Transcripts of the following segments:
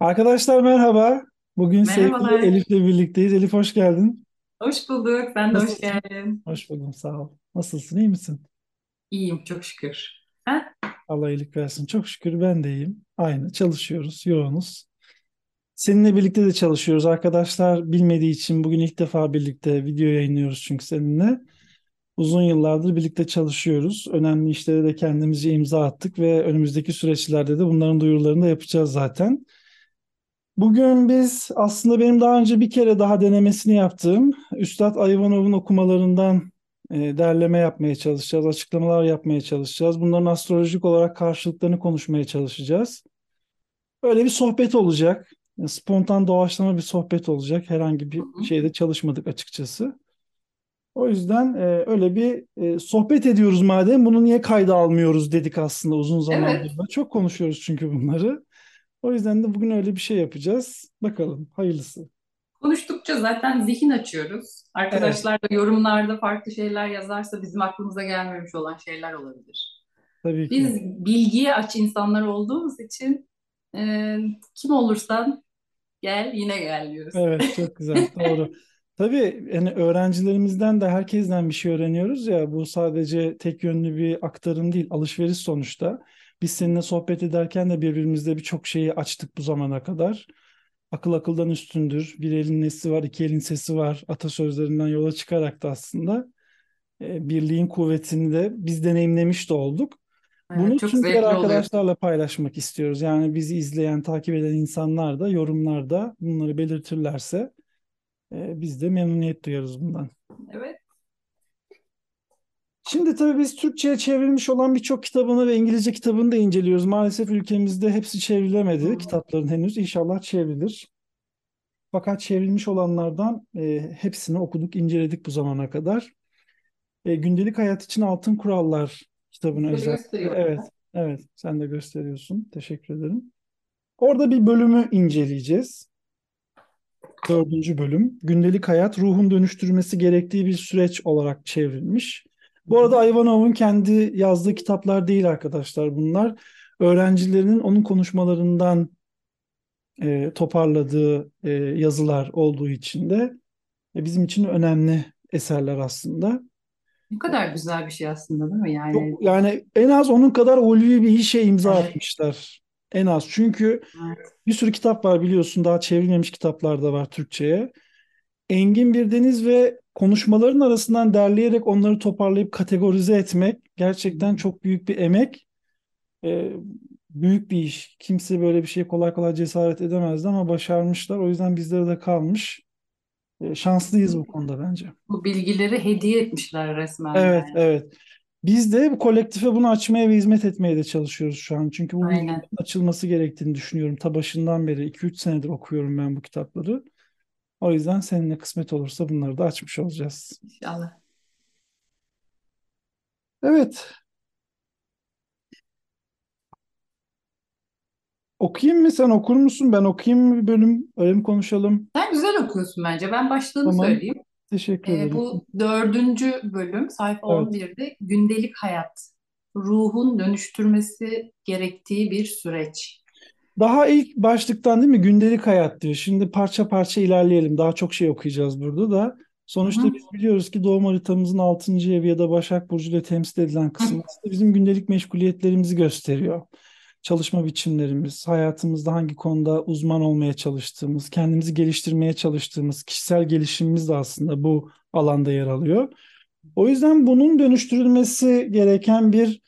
Arkadaşlar merhaba. Bugün sevgili Merhabalar, Elif'le birlikteyiz. Elif hoş geldin. hoş bulduk. Sen de hoş Nasılsın? geldin. Hoş buldum, sağ ol. Nasılsın, iyi misin? İyiyim, çok şükür. Ha? Allah iyilik versin. Çok şükür ben de iyiyim. Aynı, çalışıyoruz, yoğunuz. Seninle birlikte de çalışıyoruz. Arkadaşlar bilmediği için bugün ilk defa birlikte video yayınlıyoruz çünkü seninle. Uzun yıllardır birlikte çalışıyoruz. Önemli işlere de kendimizce imza attık ve önümüzdeki süreçlerde de bunların duyurularını da yapacağız zaten. Bugün biz aslında benim daha önce bir kere daha denemesini yaptığım Üstad Ayvanov'un okumalarından e, derleme yapmaya çalışacağız, açıklamalar yapmaya çalışacağız. Bunların astrolojik olarak karşılıklarını konuşmaya çalışacağız. Böyle bir sohbet olacak. E, Spontan doğaçlama bir sohbet olacak. Herhangi bir şeyde çalışmadık açıkçası. O yüzden e, öyle bir e, sohbet ediyoruz madem. Bunu niye kayda almıyoruz dedik aslında uzun zamandır. Evet. Çok konuşuyoruz çünkü bunları. O yüzden de bugün öyle bir şey yapacağız. Bakalım hayırlısı. konuştukça zaten zihin açıyoruz. Evet, Arkadaşlar da yorumlarda farklı şeyler yazarsa bizim aklımıza gelmemiş olan şeyler olabilir. tabii ki. Biz bilgiye aç insanlar olduğumuz için e, kim olursan gel, yine gel diyoruz. Evet, çok güzel. Doğru. Tabii yani öğrencilerimizden de herkesten bir şey öğreniyoruz ya. Bu sadece tek yönlü bir aktarım değil, alışveriş sonuçta. Biz seninle sohbet ederken de birbirimizle birçok şeyi açtık bu zamana kadar. Akıl akıldan üstündür. Bir elin nesi var, iki elin sesi var. Atasözlerinden yola çıkarak da aslında e, birliğin kuvvetini de biz deneyimlemiş de olduk. Evet, Bunu çok tüm diğer zevkli oluyor. arkadaşlarla paylaşmak istiyoruz. Yani bizi izleyen, takip eden insanlar da yorumlarda bunları belirtirlerse e, biz de memnuniyet duyarız bundan. Evet. Şimdi tabii biz Türkçe'ye çevrilmiş olan birçok kitabını ve İngilizce kitabını da inceliyoruz. Maalesef ülkemizde hepsi çevrilemedi. Hı. Kitapların henüz inşallah çevrilir. Fakat çevrilmiş olanlardan e, hepsini okuduk, inceledik bu zamana kadar. E, Gündelik Hayat için Altın Kurallar kitabını özellikle. Evet, evet sen de gösteriyorsun. Teşekkür ederim. Orada bir bölümü inceleyeceğiz. Dördüncü bölüm. Gündelik hayat ruhun dönüştürmesi gerektiği bir süreç olarak çevrilmiş. Bu arada Ivanov'un kendi yazdığı kitaplar değil arkadaşlar bunlar. Öğrencilerinin onun konuşmalarından e, toparladığı e, yazılar olduğu için de e, bizim için önemli eserler aslında. Ne kadar güzel bir şey aslında değil mi? Yani Çok yani en az onun kadar ulvi bir işe imza evet. atmışlar. En az. Çünkü Evet. bir sürü kitap var biliyorsun daha çevrilmemiş kitaplar da var Türkçe'ye. Engin bir deniz ve konuşmaların arasından derleyerek onları toparlayıp kategorize etmek gerçekten çok büyük bir emek. Ee, büyük bir iş. Kimse böyle bir şeye kolay kolay cesaret edemezdi ama başarmışlar. O yüzden bizlere de kalmış. Ee, şanslıyız bu konuda bence. Bu bilgileri hediye etmişler resmen Evet, yani. evet. Biz de bu kolektife bunu açmaya ve hizmet etmeye de çalışıyoruz şu an. Çünkü bu Aynen. açılması gerektiğini düşünüyorum. Ta başından beri iki üç senedir okuyorum ben bu kitapları. O yüzden seninle kısmet olursa bunları da açmış olacağız. İnşallah. Evet, okuyayım mı? Sen okur musun? Ben okuyayım mı bir bölüm? Öyle mi konuşalım? Sen güzel okuyorsun bence. Ben başlığını Tamam. söyleyeyim. Teşekkür Ee, ederim. bu dördüncü bölüm sayfa Evet. 11'de gündelik hayat. Ruhun dönüştürmesi gerektiği bir süreç. Daha ilk başlıktan değil mi? Gündelik hayat diyor. Şimdi parça parça ilerleyelim. Daha çok şey okuyacağız burada da. Sonuçta hı. biz biliyoruz ki doğum haritamızın 6. evi ya da Başak Burcu ile temsil edilen kısım aslında bizim gündelik meşguliyetlerimizi gösteriyor. Çalışma biçimlerimiz, hayatımızda hangi konuda uzman olmaya çalıştığımız, kendimizi geliştirmeye çalıştığımız, kişisel gelişimimiz de aslında bu alanda yer alıyor. O yüzden bunun dönüştürülmesi gereken bir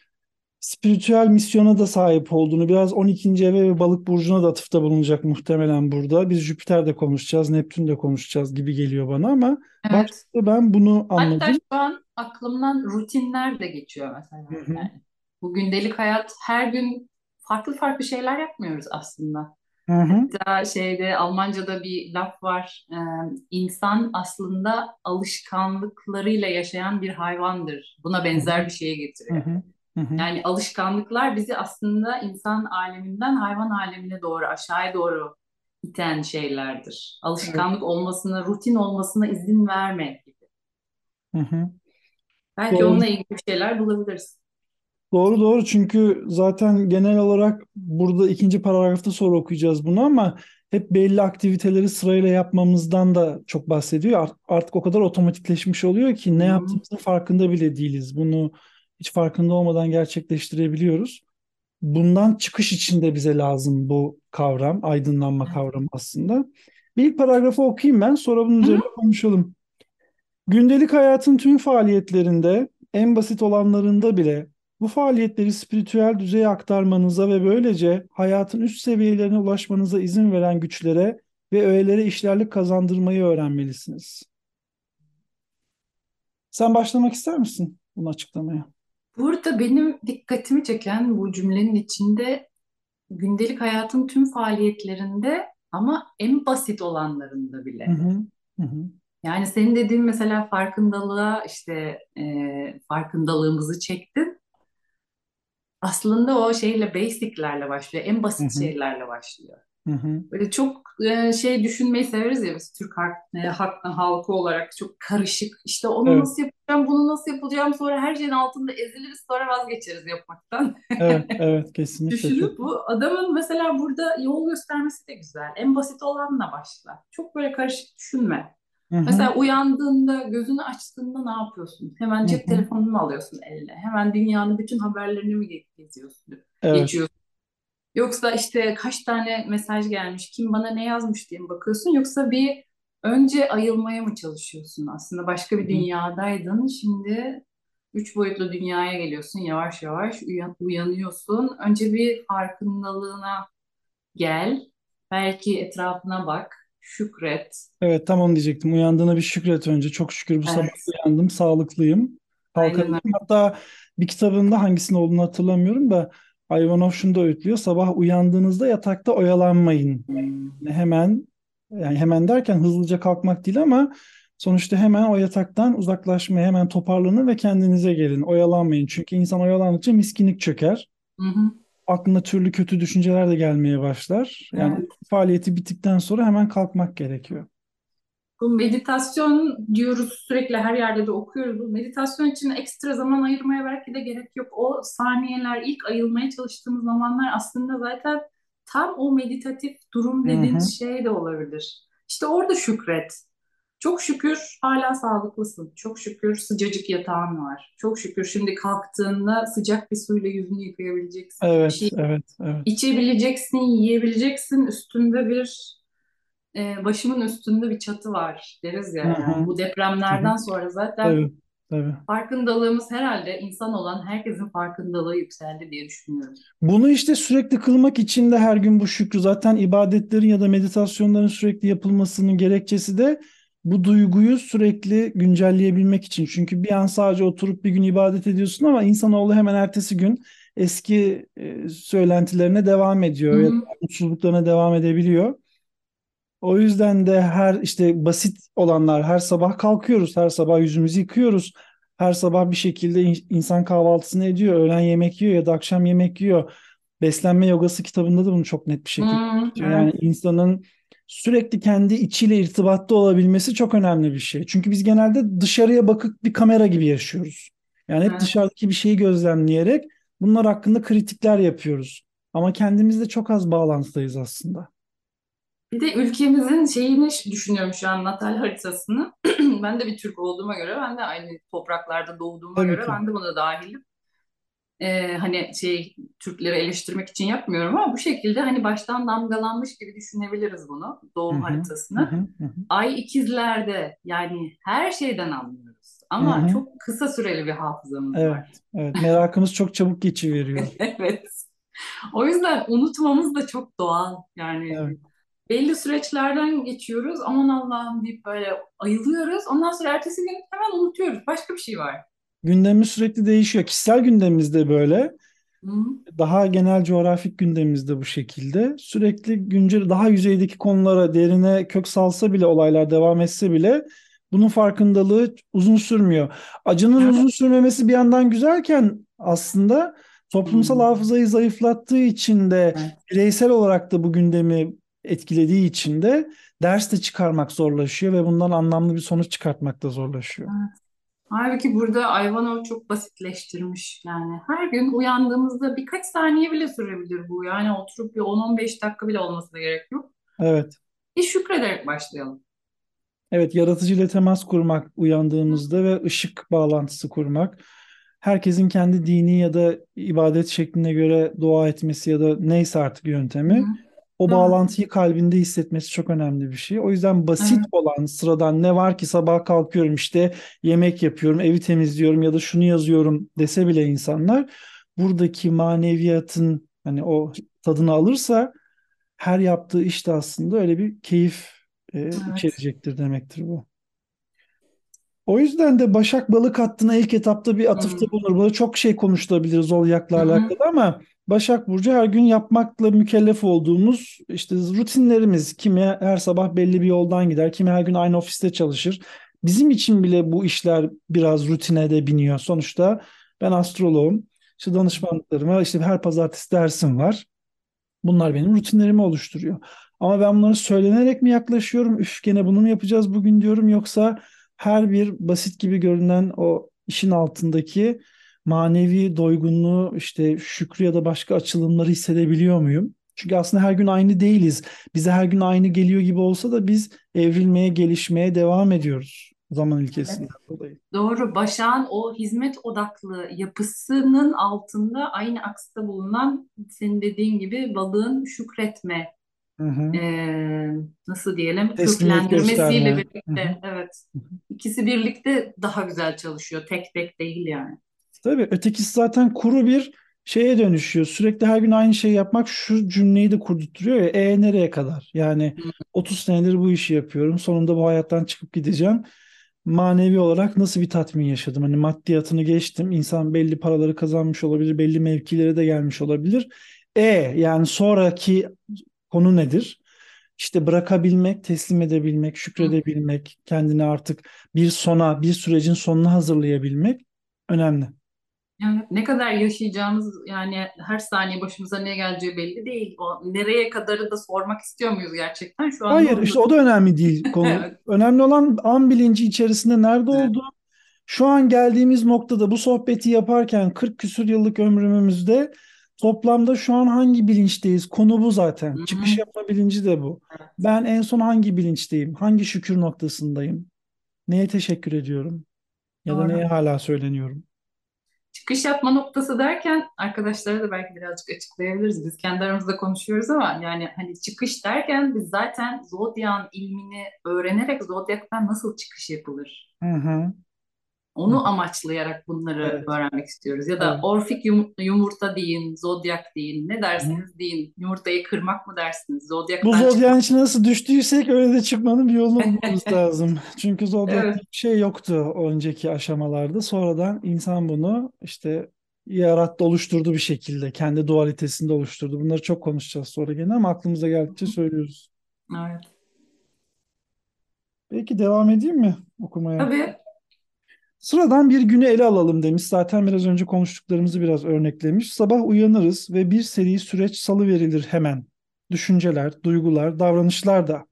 spiritüel misyona da sahip olduğunu biraz 12. eve ve balık burcuna da atıfta bulunacak muhtemelen burada. Biz Jüpiter'de konuşacağız, Neptün'de konuşacağız gibi geliyor bana ama Evet. başta ben bunu Hatta anladım. şu an aklımdan rutinler de geçiyor mesela. Yani bu gündelik hayat her gün farklı farklı şeyler yapmıyoruz aslında. Hı hı. Hatta şeyde Almanca'da bir laf var. Ee, insan aslında alışkanlıklarıyla yaşayan bir hayvandır. Buna benzer bir şeye getiriyor. hı. Hı hı. Yani alışkanlıklar bizi aslında insan aleminden hayvan alemine doğru, aşağıya doğru iten şeylerdir. Evet. Alışkanlık olmasına, rutin olmasına izin verme gibi. Hı hı. Belki Doğru. onunla ilgili şeyler bulabiliriz. Doğru doğru çünkü zaten genel olarak burada ikinci paragrafta sonra okuyacağız bunu ama hep belli aktiviteleri sırayla yapmamızdan da çok bahsediyor. Art- Artık o kadar otomatikleşmiş oluyor ki ne yaptığımızın farkında bile değiliz. Bunu hiç farkında olmadan gerçekleştirebiliyoruz. Bundan çıkış için de bize lazım bu kavram, aydınlanma kavramı aslında. Bir ilk paragrafı okuyayım ben, sonra bunun üzerine konuşalım. Gündelik hayatın tüm faaliyetlerinde, en basit olanlarında bile bu faaliyetleri spiritüel düzeye aktarmanıza ve böylece hayatın üst seviyelerine ulaşmanıza izin veren güçlere ve öğelere işlerlik kazandırmayı öğrenmelisiniz. Sen başlamak ister misin bunu açıklamaya? Burada benim dikkatimi çeken bu cümlenin içinde gündelik hayatın tüm faaliyetlerinde ama en basit olanlarında Hı bile. hı, hı hı, Yani senin dediğin mesela farkındalığa işte e, farkındalığımızı çektin. Aslında o şeyle basiclerle başlıyor. En hı basit hı, şeylerle başlıyor. Hı hı. Böyle çok e, şey düşünmeyi severiz ya biz Türk halk, e, halk- halkı olarak çok karışık. İşte onu Evet, nasıl yapacağım, bunu nasıl yapacağım sonra her şeyin altında eziliriz sonra vazgeçeriz yapmaktan. evet, evet, kesinlikle çok. Düşünüp bu adamın mesela burada yol göstermesi de güzel. En basit olanla başla. Çok böyle karışık düşünme. Hı hı, Mesela uyandığında, gözünü açtığında ne yapıyorsun? Hemen hı cep hı. telefonunu mu alıyorsun eline? Hemen dünyanın bütün haberlerini mi ge- geziyorsun, Evet, geçiyorsun? Yoksa işte kaç tane mesaj gelmiş, kim bana ne yazmış diye mi bakıyorsun? Yoksa bir önce ayılmaya mı çalışıyorsun? Aslında başka bir dünyadaydın. Şimdi üç boyutlu dünyaya geliyorsun. Yavaş yavaş uyan- uyanıyorsun. Önce bir farkındalığına gel. Belki etrafına bak. Şükret. Evet, tam onu diyecektim. Uyandığına bir şükret önce. Çok şükür bu sabah Evet. uyandım, sağlıklıyım, kalkabildim. Hatta bir kitabında hangisinin olduğunu hatırlamıyorum da Ivanov şunu da öğütlüyor. Sabah uyandığınızda yatakta oyalanmayın. Yani hemen, yani hemen derken hızlıca kalkmak değil ama sonuçta hemen o yataktan uzaklaşmaya, hemen toparlanın ve kendinize gelin. Oyalanmayın. Çünkü insan oyalandıkça miskinlik çöker. Hı hı. Aklına türlü kötü düşünceler de gelmeye başlar. Yani Evet. faaliyeti bittikten sonra hemen kalkmak gerekiyor. Bu meditasyon diyoruz sürekli her yerde de okuyoruz. Bu meditasyon için ekstra zaman ayırmaya belki de gerek yok. O saniyeler ilk ayılmaya çalıştığımız zamanlar aslında zaten tam o meditatif durum Hı hı. dediğimiz şey de olabilir. İşte orada şükret. Çok şükür hala sağlıklısın. Çok şükür sıcacık yatağın var. Çok şükür şimdi kalktığında sıcak bir suyla yüzünü yıkayabileceksin. Evet, şey evet, evet. içebileceksin, yiyebileceksin. Üstünde bir e, başımın üstünde bir çatı var deriz ya yani. Bu depremlerden sonra zaten Tabii, tabii. farkındalığımız herhalde insan olan herkesin farkındalığı yükseldi diye düşünüyorum. Bunu işte sürekli kılmak için de her gün bu şükrü zaten ibadetlerin ya da meditasyonların sürekli yapılmasının gerekçesi de bu duyguyu sürekli güncelleyebilmek için. Çünkü bir an sadece oturup bir gün ibadet ediyorsun ama insanoğlu hemen ertesi gün eski e, söylentilerine devam ediyor ya da mutsuzluklarına devam edebiliyor. O yüzden de her işte basit olanlar her sabah kalkıyoruz, her sabah yüzümüzü yıkıyoruz. Her sabah bir şekilde in- insan kahvaltısını ediyor, öğlen yemek yiyor ya da akşam yemek yiyor. Beslenme yogası kitabında da bunu çok net bir şekilde. Yani evet. insanın sürekli kendi içiyle irtibatta olabilmesi çok önemli bir şey. Çünkü biz genelde dışarıya bakıp bir kamera gibi yaşıyoruz. Yani hep Evet. dışarıdaki bir şeyi gözlemleyerek bunlar hakkında kritikler yapıyoruz. Ama kendimizle çok az bağlantıdayız aslında. Bir de ülkemizin şeyini düşünüyorum şu an natal haritasını. Ben de bir Türk olduğuma göre, ben de aynı topraklarda doğduğuma Tabii göre ki. ben de buna dahilim. Ee, hani şey Türkleri eleştirmek için yapmıyorum ama bu şekilde hani baştan damgalanmış gibi düşünebiliriz bunu doğum hı, haritasını. hı, hı hı. Ay ikizlerde yani her şeyden anlıyoruz ama hı. çok kısa süreli bir hafızamız Evet, var. evet. Merakımız çok çabuk geçiveriyor. Evet. O yüzden unutmamız da çok doğal. Yani Evet. Belli süreçlerden geçiyoruz. Aman Allah'ım deyip böyle ayılıyoruz. Ondan sonra ertesi gün hemen unutuyoruz. Başka bir şey var. Gündemimiz sürekli değişiyor. Kişisel gündemimiz de böyle. Hı. Daha genel coğrafik gündemimiz de bu şekilde. Sürekli güncel, daha yüzeydeki konulara derine kök salsa bile olaylar devam etse bile bunun farkındalığı uzun sürmüyor. Acının Evet. uzun sürmemesi bir yandan güzelken aslında toplumsal Hı. hafızayı zayıflattığı için de Evet. bireysel olarak da bu gündemi etkilediği için de ders de çıkarmak zorlaşıyor ve bundan anlamlı bir sonuç çıkartmak da zorlaşıyor. Halbuki burada Ivanov çok basitleştirmiş yani. Her gün uyandığımızda birkaç saniye bile sürebilir bu. Yani oturup bir 10-15 dakika bile olmasına gerek yok. Evet. Bir şükrederek başlayalım. Evet, yaratıcıyla temas kurmak uyandığımızda ve ışık bağlantısı kurmak. Herkesin kendi dini ya da ibadet şekline göre dua etmesi ya da neyse artık yöntemi. Hı. O Doğru. bağlantıyı kalbinde hissetmesi çok önemli bir şey. O yüzden basit Evet. olan sıradan ne var ki sabah kalkıyorum işte yemek yapıyorum, evi temizliyorum ya da şunu yazıyorum dese bile insanlar buradaki maneviyatın hani o tadını alırsa her yaptığı işte aslında öyle bir keyif e, Evet. içerecektir demektir bu. O yüzden de Başak Balık hattına ilk etapta bir atıfta Hı. bulunur. Burada çok şey konuşulabilir Zodyak'la Hı hı. alakalı ama Başak Burcu her gün yapmakla mükellef olduğumuz işte rutinlerimiz. Kimi her sabah belli bir yoldan gider, kimi her gün aynı ofiste çalışır. Bizim için bile bu işler biraz rutine de biniyor. Sonuçta ben astroloğum. İşte danışmanlıklarıma işte her pazartesi dersim var. Bunlar benim rutinlerimi oluşturuyor. Ama ben bunları söylenerek mi yaklaşıyorum? Üf gene bunu mu yapacağız bugün diyorum yoksa her bir basit gibi görünen o işin altındaki manevi doygunluğu işte şükrü ya da başka açılımları hissedebiliyor muyum? Çünkü aslında her gün aynı değiliz. Bize her gün aynı geliyor gibi olsa da biz evrilmeye, gelişmeye devam ediyoruz zaman Evet. ilkesinden dolayı. Doğru. Başak'ın o hizmet odaklı yapısının altında aynı aksta bulunan senin dediğin gibi balığın şükretme Hı hı. eee, nasıl diyelim köklendirmesiyle gösterme. Hı hı. birlikte evet ikisi birlikte daha güzel çalışıyor. Tek tek değil yani. Tabii ötekisi zaten kuru bir şeye dönüşüyor. Sürekli her gün aynı şeyi yapmak şu cümleyi de kurdurtuyor ya. E nereye kadar? Yani Hı. 30 senedir bu işi yapıyorum. Sonunda bu hayattan çıkıp gideceğim. Manevi olarak nasıl bir tatmin yaşadım? Hani maddiyatını geçtim. İnsan belli paraları kazanmış olabilir, belli mevkilere de gelmiş olabilir. E yani sonraki konu nedir? İşte bırakabilmek, teslim edebilmek, şükredebilmek, kendini artık bir sona, bir sürecin sonuna hazırlayabilmek önemli. Yani ne kadar yaşayacağımız yani her saniye başımıza ne geleceği belli değil. O nereye kadarı da sormak istiyor muyuz gerçekten? Şu anda Hayır, işte o da önemli değil konu. Evet. Önemli olan an bilinci içerisinde nerede Evet. olduğu. Şu an geldiğimiz noktada bu sohbeti yaparken 40 küsur yıllık ömrümüzde toplamda şu an hangi bilinçteyiz? Konu bu zaten. Hı Çıkış yapma bilinci de bu. Evet. Ben en son hangi bilinçteyim? Hangi şükür noktasındayım? Neye teşekkür ediyorum? Ya da neye Doğru. hala söyleniyorum? Çıkış yapma noktası derken arkadaşlara da belki birazcık açıklayabiliriz. Biz kendi aramızda konuşuyoruz ama yani hani çıkış derken biz zaten Zodyan ilmini öğrenerek Zodyak'tan nasıl çıkış yapılır? Hı hı. Hı. Onu amaçlayarak bunları Evet, öğrenmek istiyoruz. Ya da evet. Orfik yum- yumurta deyin, Zodyak deyin, ne Hı hı. deyin. Yumurtayı kırmak mı dersiniz? Bu Zodyak'tan zodyan çıkmak içine nasıl düştüysek öyle de çıkmanın bir yolunu bulmamız mı? lazım. Çünkü zodyak Evet. bir şey yoktu önceki aşamalarda. Sonradan insan bunu işte yarattı, oluşturdu bir şekilde. Kendi dualitesinde oluşturdu. Bunları çok konuşacağız sonra gene ama aklımıza geldikçe söylüyoruz. Evet. Peki devam edeyim mi okumaya? Tabii. Sıradan bir günü ele alalım demiş. Zaten biraz önce konuştuklarımızı biraz örneklemiş. Sabah uyanırız ve bir seri süreç salıverilir hemen. Düşünceler, duygular, davranışlar da.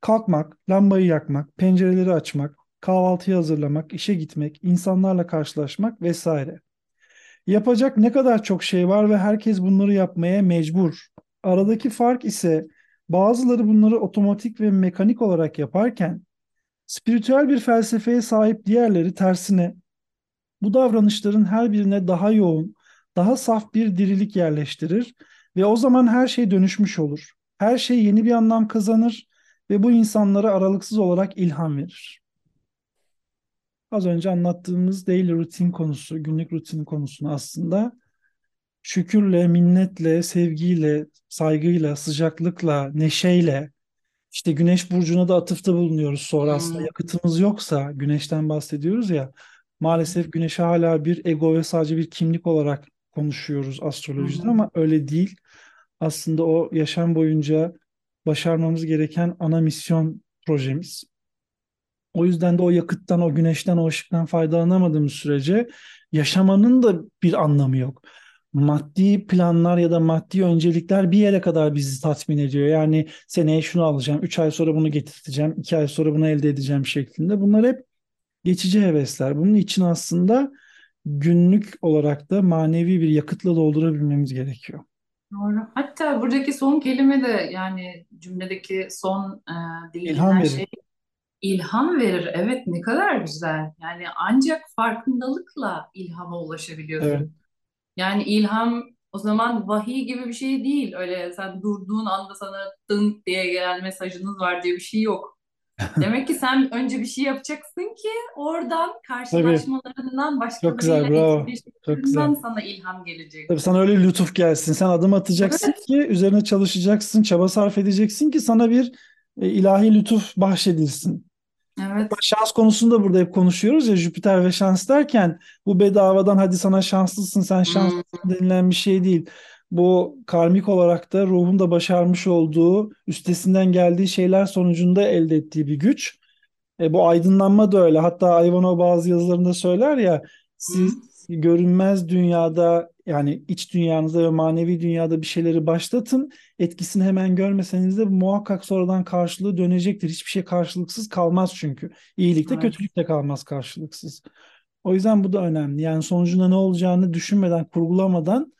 Kalkmak, lambayı yakmak, pencereleri açmak, kahvaltıyı hazırlamak, işe gitmek, insanlarla karşılaşmak vesaire. Yapacak ne kadar çok şey var ve herkes bunları yapmaya mecbur. Aradaki fark ise bazıları bunları otomatik ve mekanik olarak yaparken spiritüel bir felsefeye sahip diğerleri tersine bu davranışların her birine daha yoğun, daha saf bir dirilik yerleştirir ve o zaman her şey dönüşmüş olur. Her şey yeni bir anlam kazanır ve bu insanlara aralıksız olarak ilham verir. Az önce anlattığımız daily rutin konusu, günlük rutin konusunu aslında şükürle, minnetle, sevgiyle, saygıyla, sıcaklıkla, neşeyle, işte güneş burcuna da atıfta bulunuyoruz sonra aslında Hmm. yakıtımız yoksa güneşten bahsediyoruz ya maalesef güneşi hala bir ego ve sadece bir kimlik olarak konuşuyoruz astrolojide hı. ama öyle değil. Aslında o yaşam boyunca başarmamız gereken ana misyon projemiz. O yüzden de o yakıttan, o güneşten, o ışıktan faydalanamadığımız sürece yaşamanın da bir anlamı yok. Maddi planlar ya da maddi öncelikler bir yere kadar bizi tatmin ediyor. Yani seneye şunu alacağım, 3 ay sonra bunu getirteceğim, 2 ay sonra bunu elde edeceğim şeklinde. Bunlar hep geçici hevesler. Bunun için aslında günlük olarak da manevi bir yakıtla doldurabilmemiz gerekiyor. Doğru. Hatta buradaki son kelime de yani cümledeki son e, İlham değinilen verir. şey ilham verir. Evet ne kadar güzel. Yani ancak farkındalıkla ilhama Evet, ulaşabiliyorsun. Yani ilham o zaman vahiy gibi bir şey değil. Öyle sen durduğun anda sana dın diye gelen mesajınız var diye bir şey yok. Demek ki sen önce bir şey yapacaksın ki oradan karşılaşmalarından Çok güzel, bravo. Çok güzel. sana ilham gelecek. Tabii sana öyle lütuf gelsin. Sen adım atacaksın Evet, ki üzerine çalışacaksın, çaba sarf edeceksin ki sana bir e, ilahi lütuf bahşedilsin. Evet. Şans konusunda burada hep konuşuyoruz ya Jüpiter ve şans derken bu bedavadan hadi sana şanslısın sen Hmm, şanslısın denilen bir şey değil. Bu karmik olarak da ruhun da başarmış olduğu, üstesinden geldiği şeyler sonucunda elde ettiği bir güç. E, bu aydınlanma da öyle. Hatta Ivanov bazı yazılarında söyler ya siz hmm, görünmez dünyada yani iç dünyanızda ve manevi dünyada bir şeyleri başlatın. Etkisini hemen görmeseniz de muhakkak sonradan karşılığı dönecektir. Hiçbir şey karşılıksız kalmaz çünkü. İyilikte evet. kötülükte kalmaz karşılıksız. O yüzden bu da önemli. Yani sonucunda ne olacağını düşünmeden, kurgulamadan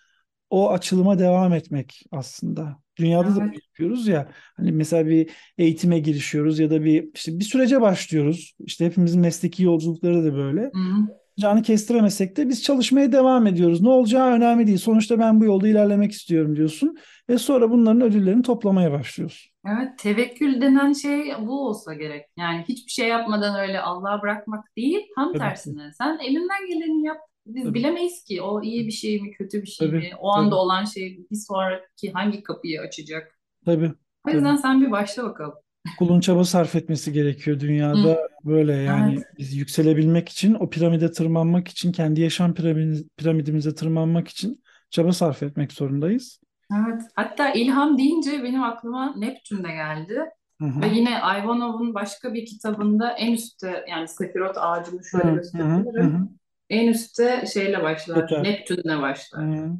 o açılıma devam etmek aslında. Dünyada da Evet. yapıyoruz ya. Hani mesela bir eğitime girişiyoruz ya da bir işte bir sürece başlıyoruz. İşte hepimizin mesleki yolculukları da böyle. Hmm, Canı kestiremesek de biz çalışmaya devam ediyoruz. Ne olacağı önemli değil. Sonuçta ben bu yolda ilerlemek istiyorum diyorsun. Ve sonra bunların ödüllerini toplamaya başlıyorsun. Evet, tevekkül denen şey bu olsa gerek. Yani hiçbir şey yapmadan öyle Allah'a bırakmak değil, tam Tabii ki. tersine. Sen elinden geleni yap. Biz Tabii. bilemeyiz ki o iyi bir şey mi, kötü bir şey Tabii. mi, o anda Tabii. olan şey bir sonraki hangi kapıyı açacak. Tabii. O Tabii. yüzden sen bir başla bakalım. Kulun çaba sarf etmesi gerekiyor Hı, dünyada böyle yani evet, biz yükselebilmek için o piramide tırmanmak için kendi yaşam piramidimiz, piramidimize tırmanmak için çaba sarf etmek zorundayız. evet. Hatta ilham deyince benim aklıma Neptün de geldi. Hı Ve hı. yine Ivanov'un başka bir kitabında en üstte yani Sefirot ağacını şöyle hı hı gösterebilirim. hı. En üstte şeyle başlar, Yeter. Neptün'le başlar. Hı,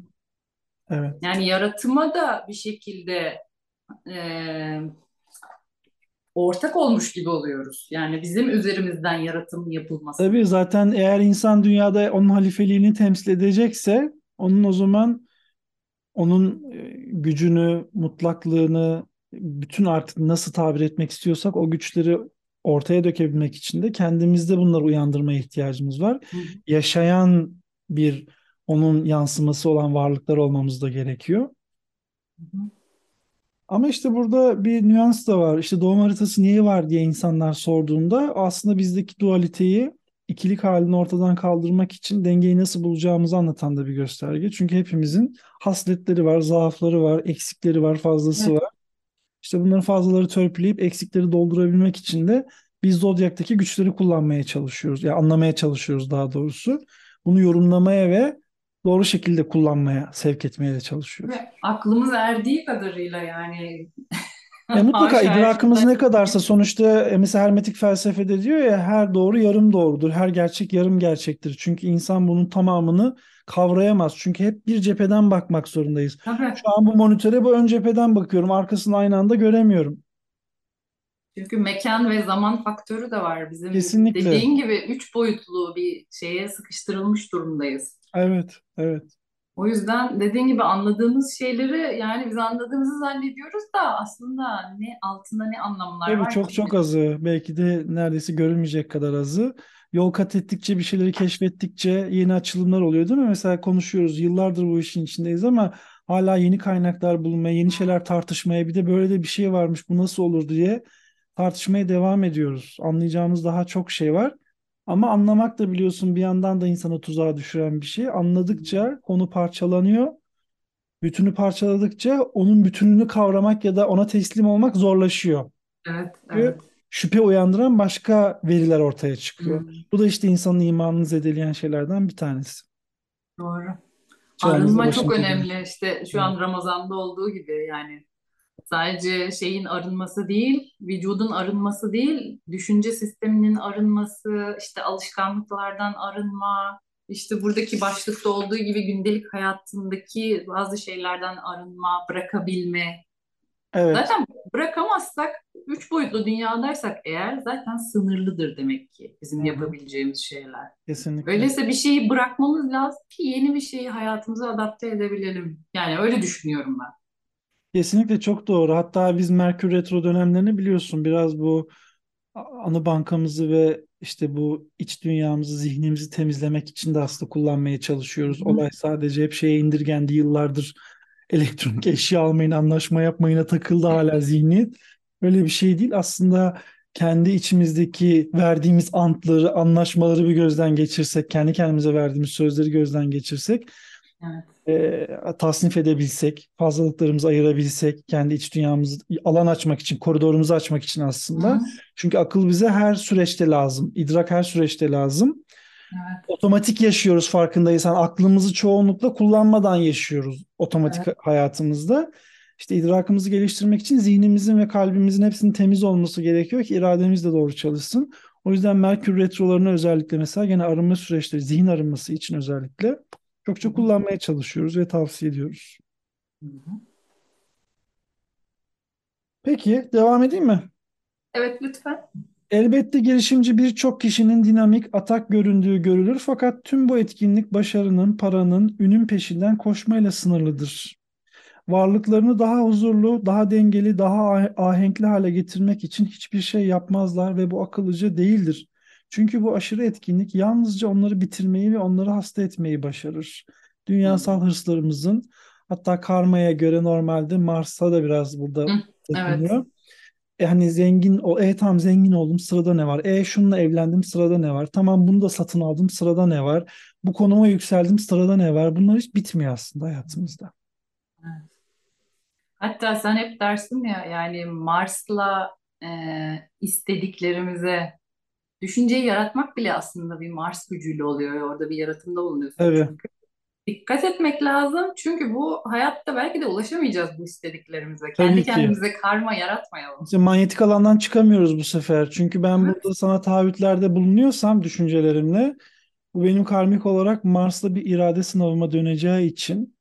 evet. Yani yaratıma da bir şekilde e, ortak olmuş gibi oluyoruz. Yani bizim üzerimizden yaratım yapılması. Tabii zaten eğer insan dünyada onun halifeliğini temsil edecekse onun o zaman onun e, gücünü, mutlaklığını, bütün artık nasıl tabir etmek istiyorsak o güçleri ortaya dökebilmek için de kendimizde bunları uyandırmaya ihtiyacımız var. Hı Yaşayan bir onun yansıması olan varlıklar olmamız da gerekiyor. hı. Ama işte burada bir nüans da var. İşte doğum haritası niye var diye insanlar sorduğunda aslında bizdeki dualiteyi ikilik halini ortadan kaldırmak için dengeyi nasıl bulacağımızı anlatan da bir gösterge. Çünkü hepimizin hasletleri var, zaafları var, eksikleri var, fazlası Evet. var. İşte bunların fazlaları törpüleyip eksikleri doldurabilmek için de biz Zodyak'taki güçleri kullanmaya çalışıyoruz. Ya anlamaya çalışıyoruz daha doğrusu. Bunu yorumlamaya ve doğru şekilde kullanmaya, sevk etmeye de çalışıyoruz. Ve aklımız erdiği kadarıyla yani E mutlaka her idrakımız ne kadarsa sonuçta e, mesela hermetik felsefede diyor ya her doğru yarım doğrudur. Her gerçek yarım gerçektir. Çünkü insan bunun tamamını kavrayamaz. Çünkü hep bir cepheden bakmak zorundayız. tabii. Şu an bu monitöre bu ön cepheden bakıyorum. Arkasını aynı anda göremiyorum. Çünkü mekan ve zaman faktörü de var. Bizim Kesinlikle. dediğin gibi üç boyutlu bir şeye sıkıştırılmış durumdayız. Evet, evet. O yüzden dediğin gibi anladığımız şeyleri yani biz anladığımızı zannediyoruz da aslında ne altında ne anlamlar Tabii var çok ki çok azı. Belki de neredeyse görülmeyecek kadar azı. Yol kat ettikçe bir şeyleri keşfettikçe yeni açılımlar oluyor değil mi? Mesela konuşuyoruz yıllardır bu işin içindeyiz ama hala yeni kaynaklar bulmaya, yeni şeyler tartışmaya bir de böyle de bir şey varmış bu nasıl olur diye tartışmaya devam ediyoruz. Anlayacağımız daha çok şey var. Ama anlamak da biliyorsun bir yandan da insanı tuzağa düşüren bir şey. Anladıkça konu parçalanıyor. Bütünü parçaladıkça onun bütününü kavramak ya da ona teslim olmak zorlaşıyor. Evet, Çünkü evet. şüphe uyandıran başka veriler ortaya çıkıyor. Hmm, Bu da işte insanın imanını zedeleyen şeylerden bir tanesi. doğru. Çağımızda Arınma çok önemli. İşte şu Evet. an Ramazan'da olduğu gibi yani sadece şeyin arınması değil, vücudun arınması değil, düşünce sisteminin arınması, işte alışkanlıklardan arınma, işte buradaki başlıkta olduğu gibi gündelik hayatındaki bazı şeylerden arınma, bırakabilme. Evet, Zaten bırakamazsak üç boyutlu dünyadaysak eğer zaten sınırlıdır demek ki bizim Hı hı. yapabileceğimiz şeyler. Kesinlikle. Öyleyse bir şeyi bırakmamız lazım ki yeni bir şeyi hayatımıza adapte edebilelim. Yani öyle düşünüyorum ben. Kesinlikle çok doğru. Hatta biz Merkür Retro dönemlerini biliyorsun biraz bu anı bankamızı ve işte bu iç dünyamızı, zihnimizi temizlemek için de aslında kullanmaya çalışıyoruz. Olay sadece hep şeye indirgendi yıllardır elektronik eşya almayın, anlaşma yapmayına takıldı hala zihniyet. Öyle bir şey değil. Aslında kendi içimizdeki verdiğimiz antları, anlaşmaları bir gözden geçirsek, kendi kendimize verdiğimiz sözleri gözden geçirsek Evet. e, tasnif edebilsek, fazlalıklarımızı ayırabilsek, kendi iç dünyamızı alan açmak için, koridorumuzu açmak için aslında. Hı. Çünkü akıl bize her süreçte lazım, idrak her süreçte lazım. Evet. Otomatik yaşıyoruz farkındaysan. Aklımızı çoğunlukla kullanmadan yaşıyoruz otomatik hayatımızda. İşte idrakımızı geliştirmek için zihnimizin ve kalbimizin hepsinin temiz olması gerekiyor ki irademiz de doğru çalışsın. O yüzden Merkür retrolarını özellikle mesela gene arınma süreçleri, zihin arınması için özellikle çok çok kullanmaya çalışıyoruz ve tavsiye ediyoruz. Hı hı. Peki devam edeyim mi? Evet lütfen. Elbette girişimci birçok kişinin dinamik, atak göründüğü görülür fakat tüm bu etkinlik başarının, paranın, ünün peşinden koşmayla sınırlıdır. Varlıklarını daha huzurlu, daha dengeli, daha ah- ahenkli hale getirmek için hiçbir şey yapmazlar ve bu akıllıca değildir. Çünkü bu aşırı etkinlik yalnızca onları bitirmeyi ve onları hasta etmeyi başarır. Dünyasal hırslarımızın hatta karmaya göre normalde Mars'a da biraz burada Hı, evet. dokunuyor. E hani zengin o e tamam zengin oldum sırada ne var? E şununla evlendim sırada ne var? Tamam bunu da satın aldım sırada ne var? Bu konuma yükseldim sırada ne var? Bunlar hiç bitmiyor aslında hayatımızda. Evet. Hatta sen hep dersin ya yani Mars'la e, istediklerimize düşünceyi yaratmak bile aslında bir Mars gücüyle oluyor. Orada bir yaratımda bulunuyorsun Tabii. çünkü. Dikkat etmek lazım çünkü bu hayatta belki de ulaşamayacağız bu istediklerimize. Kendi Tabii ki. kendimize karma yaratmayalım. İşte manyetik alandan çıkamıyoruz bu sefer. Çünkü ben Evet. burada sana taahhütlerde bulunuyorsam düşüncelerimle bu benim karmik olarak Mars'la bir irade sınavıma döneceği için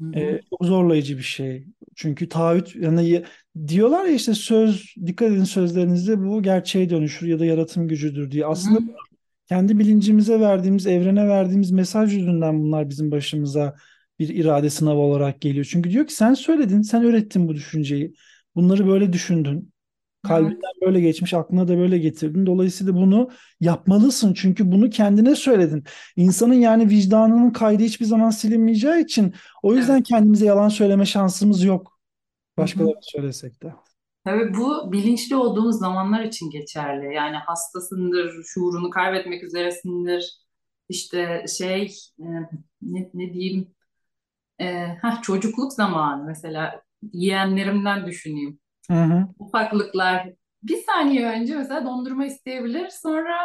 Hı e, çok zorlayıcı bir şey. Çünkü taahhüt yani diyorlar ya işte söz dikkat edin sözlerinizde bu gerçeğe dönüşür ya da yaratım gücüdür diye. Aslında hı. kendi bilincimize verdiğimiz, evrene verdiğimiz mesaj yüzünden bunlar bizim başımıza bir irade sınavı olarak geliyor. Çünkü diyor ki sen söyledin, sen öğrettin bu düşünceyi. Bunları böyle düşündün. Kalbinden böyle geçmiş, aklına da böyle getirdin. Dolayısıyla bunu yapmalısın. Çünkü bunu kendine söyledin. İnsanın yani vicdanının kaydı hiçbir zaman silinmeyeceği için o yüzden Evet. kendimize yalan söyleme şansımız yok. Başkalarına söylesek de. Tabii bu bilinçli olduğumuz zamanlar için geçerli. Yani hastasındır, şuurunu kaybetmek üzeresindir. İşte şey e, ne, ne diyeyim e, heh, çocukluk zamanı mesela yeğenlerimden düşüneyim. Hı hı. Ufaklıklar bir saniye önce mesela dondurma isteyebilir. Sonra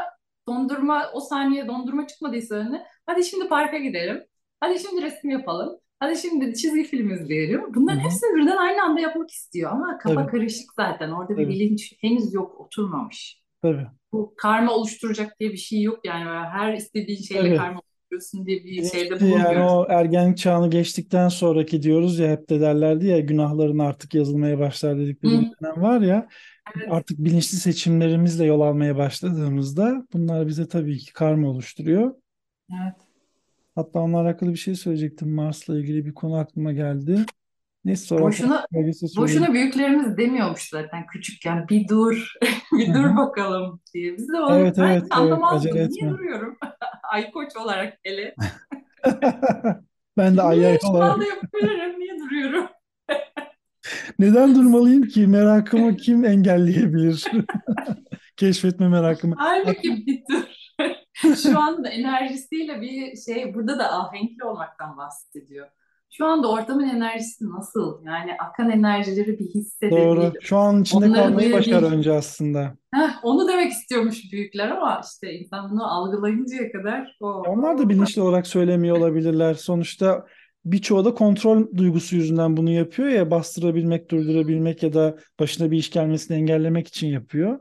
dondurma o saniye dondurma çıkmadıysa önüne hadi şimdi parka gidelim. Hadi şimdi resim yapalım. Hadi şimdi çizgi film izleyelim. Bunların hı. hepsini birden aynı anda yapmak istiyor ama kafa Tabii, karışık zaten. Orada bir tabii, bilinç henüz yok, oturmamış. tabii. Bu karma oluşturacak diye bir şey yok yani. Her istediğin şeyle Tabii. karma oluşturuyorsun diye bir şeyde Bilinçli yani o ergenlik çağını geçtikten sonraki diyoruz ya hep de derlerdi ya günahların artık yazılmaya başlar dedikleri Hı, dönem var ya evet, artık bilinçli seçimlerimizle yol almaya başladığımızda bunlar bize tabii ki karma oluşturuyor. evet. Hatta onlarla alakalı bir şey söyleyecektim. Mars'la ilgili bir konu aklıma geldi. Neyse sonra Boşuna boşuna büyüklerimiz demiyormuş zaten küçükken. Bir dur, bir dur hı. bakalım diye. Biz de onu Evet evet evet anlamazdım. acele Niye etme. duruyorum? Ay koç olarak hele. Ben de ay ay olarak. yapabilirim? Niye duruyorum? Neden durmalıyım ki? Merakımı kim engelleyebilir? Keşfetme merakımı. Halbuki bir dur. Şu anda enerjisiyle bir şey, burada da ahenkli olmaktan bahsediyor. Şu anda ortamın enerjisi nasıl? Yani akan enerjileri bir Doğru. hissedebilelim. Şu an içinde Onları kalmayı başar duyabil. önce aslında. Heh, onu demek istiyormuş büyükler ama işte insan bunu algılayıncaya kadar Ya onlar da bilinçli olarak söylemiyor olabilirler. Sonuçta birçoğu da kontrol duygusu yüzünden bunu yapıyor ya bastırabilmek, durdurabilmek ya da başına bir iş gelmesini engellemek için yapıyor.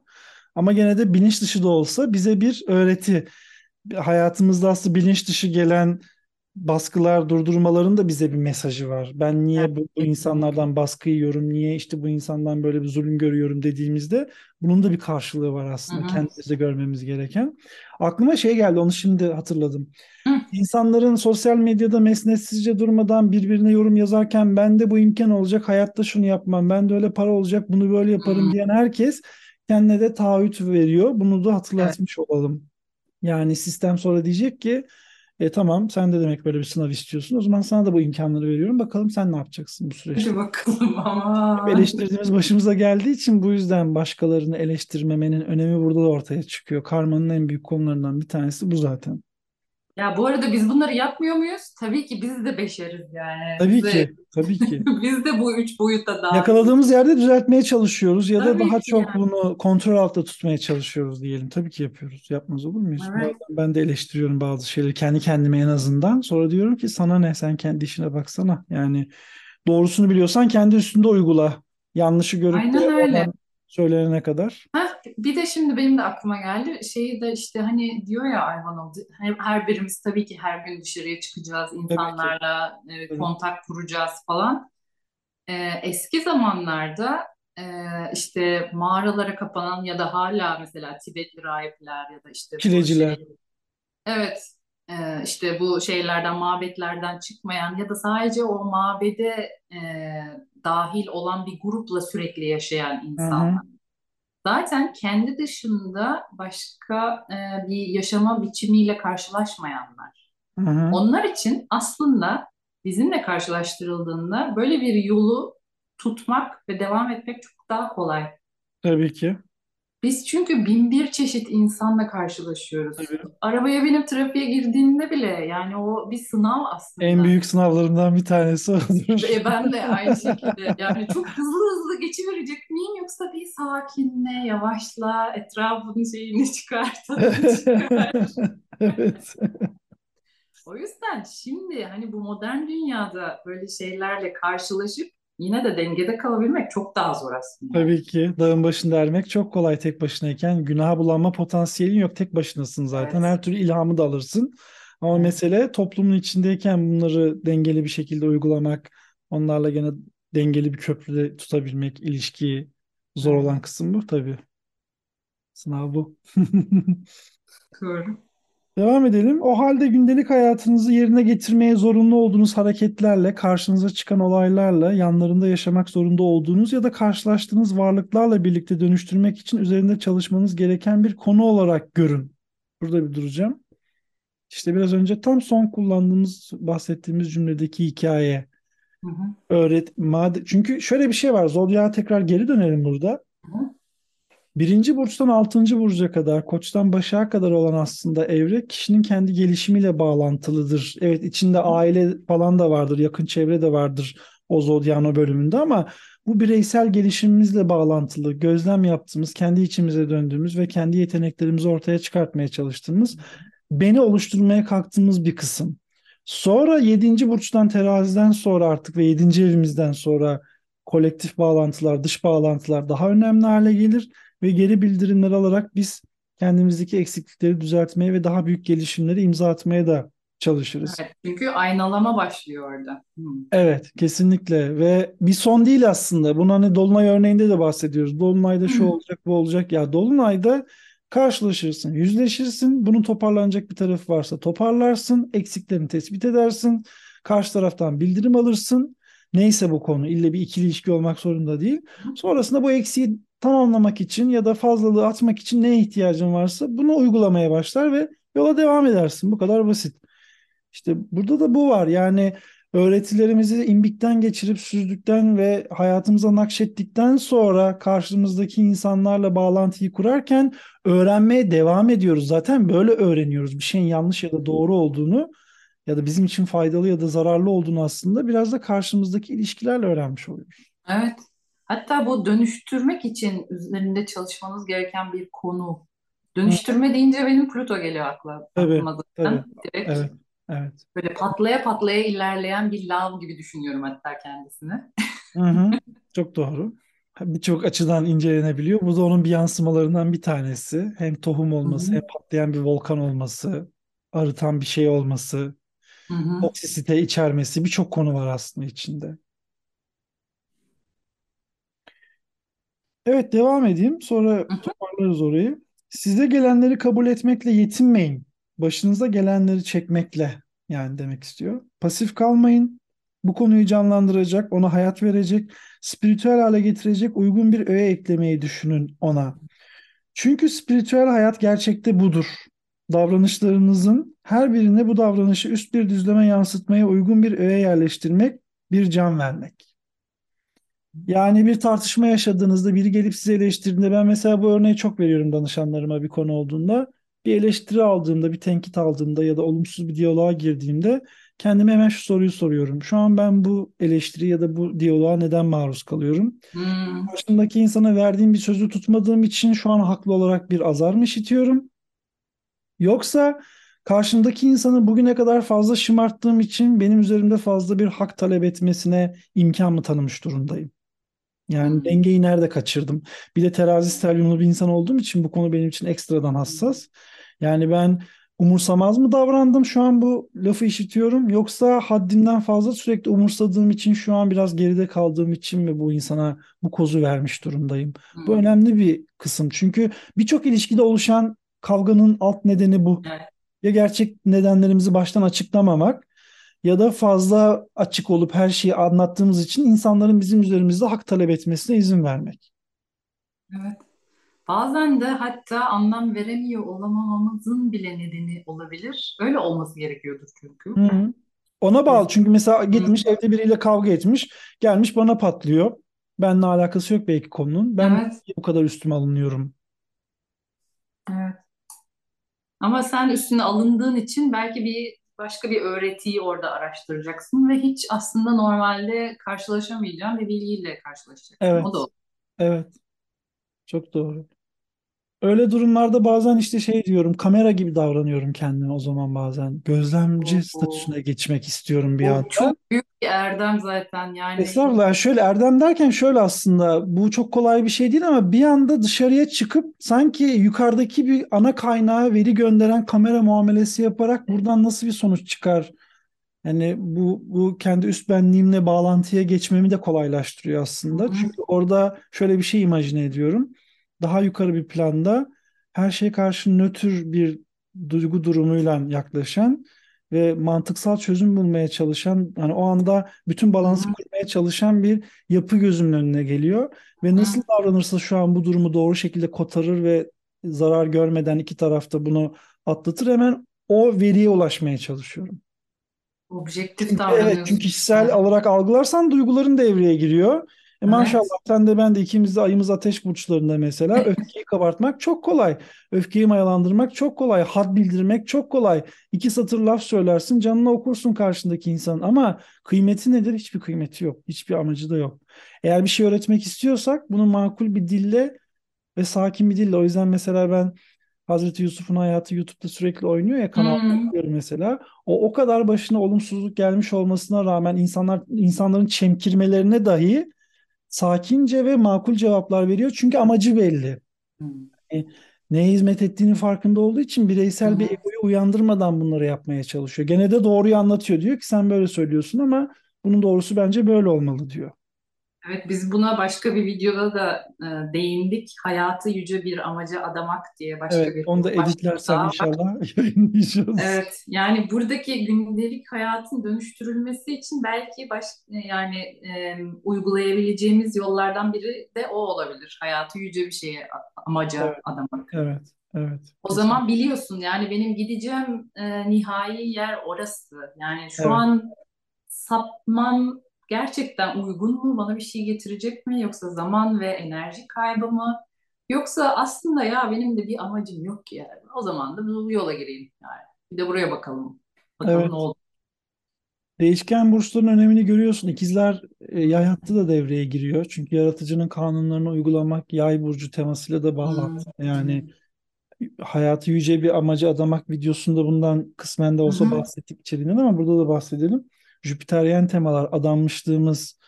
Ama gene de bilinç dışı da olsa bize bir öğreti. Hayatımızda aslında bilinç dışı gelen baskılar, durdurmaların da bize bir mesajı var. Ben niye bu, bu insanlardan baskı yiyorum, niye işte bu insandan böyle bir zulüm görüyorum dediğimizde bunun da bir karşılığı var aslında hı. kendimizde görmemiz gereken. Aklıma şey geldi, onu şimdi hatırladım. Hı. İnsanların sosyal medyada mesnetsizce durmadan birbirine yorum yazarken ben de bu imkan olacak, hayatta şunu yapmam, ben de öyle para olacak, bunu böyle yaparım Hı. diyen herkes kendine de taahhüt veriyor. Bunu da Evet. hatırlatmış olalım. Yani sistem sonra diyecek ki e tamam sen de demek böyle bir sınav istiyorsun. O zaman sana da bu imkanları veriyorum. Bakalım sen ne yapacaksın bu süreçte? Hadi bakalım aman. eleştirdiğimiz başımıza geldiği için bu yüzden başkalarını eleştirmemenin önemi burada da ortaya çıkıyor. Karmanın en büyük konularından bir tanesi bu zaten. Ya bu arada biz bunları yapmıyor muyuz? Tabii ki biz de beşeriz yani. Tabii Biz de ki, tabii ki. biz de bu üç boyutta dahil. Yakaladığımız yerde düzeltmeye çalışıyoruz ya da Tabii daha ki çok yani. bunu kontrol altında tutmaya çalışıyoruz diyelim. Tabii ki yapıyoruz. Yapmaz olur muyuz? Evet. Bazen ben de eleştiriyorum bazı şeyleri kendi kendime en azından. Sonra diyorum ki sana ne sen kendi işine baksana. Yani doğrusunu biliyorsan kendi üstünde uygula. Yanlışı görüp de Aynen öyle. oradan söylenene kadar. Heh, bir de şimdi benim de aklıma geldi. Şeyi de işte hani diyor ya Ayvanoğlu, her, her birimiz tabii ki her gün dışarıya çıkacağız, insanlarla e, kontak kuracağız falan. E, eski zamanlarda e, işte mağaralara kapanan ya da hala mesela Tibetli rahipler ya da işte bu Çileciler. şey Evet, e, işte bu şeylerden, mabetlerden çıkmayan ya da sadece o mabede e, dahil olan bir grupla sürekli yaşayan Hı hı. Zaten kendi dışında başka e, bir yaşama biçimiyle karşılaşmayanlar. Hı hı. Onlar için aslında bizimle karşılaştırıldığında böyle bir yolu tutmak ve devam etmek çok daha kolay. Tabii ki. Biz çünkü bin bir çeşit insanla karşılaşıyoruz. Tabii. Arabaya binip trafiğe girdiğinde bile yani o bir sınav En aslında. büyük sınavlarımdan bir tanesi odur. Ve ben de aynı şekilde yani çok hızlı hızlı geçiverecek miyim yoksa bir sakinle, yavaşla, etrafın şeyini çıkar, tadını çıkar. Evet. O yüzden şimdi hani bu modern dünyada böyle şeylerle karşılaşıp yine de dengede kalabilmek çok daha zor aslında. Tabii ki dağın başında ermek çok kolay tek başınayken günaha bulanma potansiyelin yok tek başınasın zaten Evet. her türlü ilhamı da alırsın ama Evet. mesele toplumun içindeyken bunları dengeli bir şekilde uygulamak onlarla gene dengeli bir köprüde tutabilmek ilişkiyi zor olan kısım bu tabii sınav bu. Doğru. Devam edelim. O halde gündelik hayatınızı yerine getirmeye zorunlu olduğunuz hareketlerle, karşınıza çıkan olaylarla, yanlarında yaşamak zorunda olduğunuz ya da karşılaştığınız varlıklarla birlikte dönüştürmek için üzerinde çalışmanız gereken bir konu olarak görün. Burada bir duracağım. İşte biraz önce tam son kullandığımız, bahsettiğimiz cümledeki hikaye. Hı hı. Öğret, made, çünkü şöyle bir şey var. Zodyak'a tekrar geri dönelim burada. Hı hı. Birinci burçtan altıncı burca kadar, koçtan başağa kadar olan aslında evre kişinin kendi gelişimiyle bağlantılıdır. Evet içinde aile falan da vardır, yakın çevre de vardır o zodyan o bölümünde ama bu bireysel gelişimimizle bağlantılı, gözlem yaptığımız, kendi içimize döndüğümüz ve kendi yeteneklerimizi ortaya çıkartmaya çalıştığımız, beni oluşturmaya kalktığımız bir kısım. Sonra yedinci burçtan teraziden sonra artık ve yedinci evimizden sonra kolektif bağlantılar, dış bağlantılar daha önemli hale gelir ve geri bildirimler alarak biz kendimizdeki eksiklikleri düzeltmeye ve daha büyük gelişimleri imza atmaya da çalışırız. Evet, çünkü aynalama başlıyor orada. Hı. Evet, kesinlikle ve bir son değil aslında. Bunu hani Dolunay örneğinde de bahsediyoruz. Dolunayda şu Hı. olacak, bu olacak. Ya Dolunayda karşılaşırsın, yüzleşirsin. Bunun toparlanacak bir tarafı varsa toparlarsın, eksiklerini tespit edersin. Karşı taraftan bildirim alırsın. Neyse bu konu, ille bir ikili ilişki olmak zorunda değil. Sonrasında bu eksiği tamamlamak için ya da fazlalığı atmak için neye ihtiyacın varsa bunu uygulamaya başlar ve yola devam edersin. Bu kadar basit. İşte burada da bu var. Yani öğretilerimizi imbikten geçirip süzdükten ve hayatımıza nakşettikten sonra karşımızdaki insanlarla bağlantıyı kurarken öğrenmeye devam ediyoruz. Zaten böyle öğreniyoruz. Bir şeyin yanlış ya da doğru olduğunu ya da bizim için faydalı ya da zararlı olduğunu aslında biraz da karşımızdaki ilişkilerle öğrenmiş oluyoruz. Evet. Hatta bu dönüştürmek için üzerinde çalışmanız gereken bir konu. Dönüştürme deyince benim Plüto geliyor akla, Tabii, aklıma zaten. Direkt Evet, evet. böyle patlaya patlaya ilerleyen bir lav gibi düşünüyorum hatta kendisini. Hı hı, çok doğru. Birçok açıdan incelenebiliyor. Bu da onun bir yansımalarından bir tanesi. Hem tohum olması, Hı hı. hem patlayan bir volkan olması, arıtan bir şey olması. Hı hı. toksisite içermesi birçok konu var aslında içinde. Evet devam edeyim. Sonra Hı hı. toparlarız orayı. Size gelenleri kabul etmekle yetinmeyin. Başınıza gelenleri çekmekle yani demek istiyor. Pasif kalmayın. Bu konuyu canlandıracak, ona hayat verecek, spiritüel hale getirecek uygun bir öğe eklemeyi düşünün ona. Çünkü spiritüel hayat gerçekte budur. Davranışlarınızın her birine bu davranışı üst bir düzleme yansıtmaya uygun bir öğe yerleştirmek, bir can vermek. Yani bir tartışma yaşadığınızda biri gelip size eleştirdiğinde ben mesela bu örneği çok veriyorum danışanlarıma bir konu olduğunda. Bir eleştiri aldığımda, bir tenkit aldığımda ya da olumsuz bir diyaloğa girdiğimde kendime hemen şu soruyu soruyorum. Şu an ben bu eleştiri ya da bu diyaloğa neden maruz kalıyorum? Hmm. Karşımdaki insana verdiğim bir sözü tutmadığım için şu an haklı olarak bir azar mı işitiyorum? Yoksa karşımdaki insanı bugüne kadar fazla şımarttığım için benim üzerimde fazla bir hak talep etmesine imkan mı tanımış durumdayım? Yani Hmm. dengeyi nerede kaçırdım? Bir de terazi stelyumlu bir insan olduğum için bu konu benim için ekstradan hassas. Yani ben umursamaz mı davrandım şu an bu lafı işitiyorum yoksa haddimden fazla sürekli umursadığım için şu an biraz geride kaldığım için mi bu insana bu kozu vermiş durumdayım? Bu Hmm. önemli bir kısım çünkü birçok ilişkide oluşan kavganın alt nedeni bu. Ya gerçek nedenlerimizi baştan açıklamamak ya da fazla açık olup her şeyi anlattığımız için insanların bizim üzerimizde hak talep etmesine izin vermek. Evet. Bazen de hatta anlam veremiyor olamamamızın bile nedeni olabilir. Öyle olması gerekiyordur çünkü. Hı hı. Ona bağlı çünkü mesela Hı. gitmiş evde biriyle kavga etmiş gelmiş bana patlıyor. Benimle alakası yok belki konunun. Ben Evet, bu kadar üstüme alınıyorum? evet. Ama sen üstüne alındığın için belki bir başka bir öğretiyi orada araştıracaksın ve hiç aslında normalde karşılaşamayacağın bir bilgiyle karşılaşacaksın. Evet, O da olur. evet. Çok doğru. Öyle durumlarda bazen işte şey diyorum kamera gibi davranıyorum kendime o zaman bazen. Gözlemci O, statüsüne geçmek istiyorum bir o anda. çok büyük bir erdem zaten. Yani Estağfurullah. Yani şöyle erdem derken şöyle aslında bu çok kolay bir şey değil ama bir anda dışarıya çıkıp sanki yukarıdaki bir ana kaynağa veri gönderen kamera muamelesi yaparak buradan nasıl bir sonuç çıkar? Yani bu bu kendi üst benliğimle bağlantıya geçmemi de kolaylaştırıyor Hı aslında. hı. Çünkü orada şöyle bir şey imajine ediyorum. Daha yukarı bir planda her şeye karşı nötr bir duygu durumuyla yaklaşan ve mantıksal çözüm bulmaya çalışan, hani o anda bütün balansı kurmaya çalışan bir yapı gözümün önüne geliyor ve nasıl davranırsa şu an bu durumu doğru şekilde kotarır ve zarar görmeden iki tarafta bunu atlatır hemen o veriye ulaşmaya çalışıyorum. Objektif Çünkü evet çünkü davranıyorsun. kişisel olarak algılarsan duyguların devreye giriyor. E maşallah Evet. sen de ben de ikimiz de ayımız ateş burçlarında mesela öfkeyi kabartmak çok kolay. Öfkeyi mayalandırmak çok kolay. Had bildirmek çok kolay. İki satır laf söylersin canını okursun karşındaki insanın ama kıymeti nedir? Hiçbir kıymeti yok. Hiçbir amacı da yok. Eğer bir şey öğretmek istiyorsak bunu makul bir dille ve sakin bir dille. O yüzden mesela ben Hazreti Yusuf'un hayatı YouTube'da sürekli oynuyor ya kanalda Hmm. izliyorum mesela. O o kadar başına olumsuzluk gelmiş olmasına rağmen insanlar insanların çemkirmelerine dahi sakince ve makul cevaplar veriyor. Çünkü amacı belli. Hmm. Neye hizmet ettiğinin farkında olduğu için bireysel bir hı. egoyu uyandırmadan bunları yapmaya çalışıyor. Gene de doğruyu anlatıyor. Diyor ki sen böyle söylüyorsun ama bunun doğrusu bence böyle olmalı diyor. Evet, biz buna başka bir videoda da e, değindik. Hayatı yüce bir amaca adamak diye başka Evet, bir onu da editlersen inşallah yayınlayacağız. Evet, yani buradaki gündelik hayatın dönüştürülmesi için belki baş, yani e, uygulayabileceğimiz yollardan biri de o olabilir. Hayatı yüce bir şeye, amaca Evet, adamak. evet, evet. O Kesinlikle. zaman biliyorsun yani benim gideceğim e, nihai yer orası. Yani şu Evet. an sapmam gerçekten uygun mu? Bana bir şey getirecek mi? Yoksa zaman ve enerji kaybı mı? Yoksa aslında ya benim de bir amacım yok ki yani. O zaman da bu yola gireyim yani. Bir de buraya bakalım. Bakalım Evet. ne oldu. Değişken burçların önemini görüyorsun. İkizler e, yay hattı da devreye giriyor. Çünkü yaratıcının kanunlarını uygulamak yay burcu temasıyla da Hmm. bağlantılı. Yani hayatı yüce bir amaca adamak videosunda bundan kısmen de olsa hı. bahsettik içeriğinden ama burada da bahsedelim. Jüpiteryen temalar, adanmışlığımız,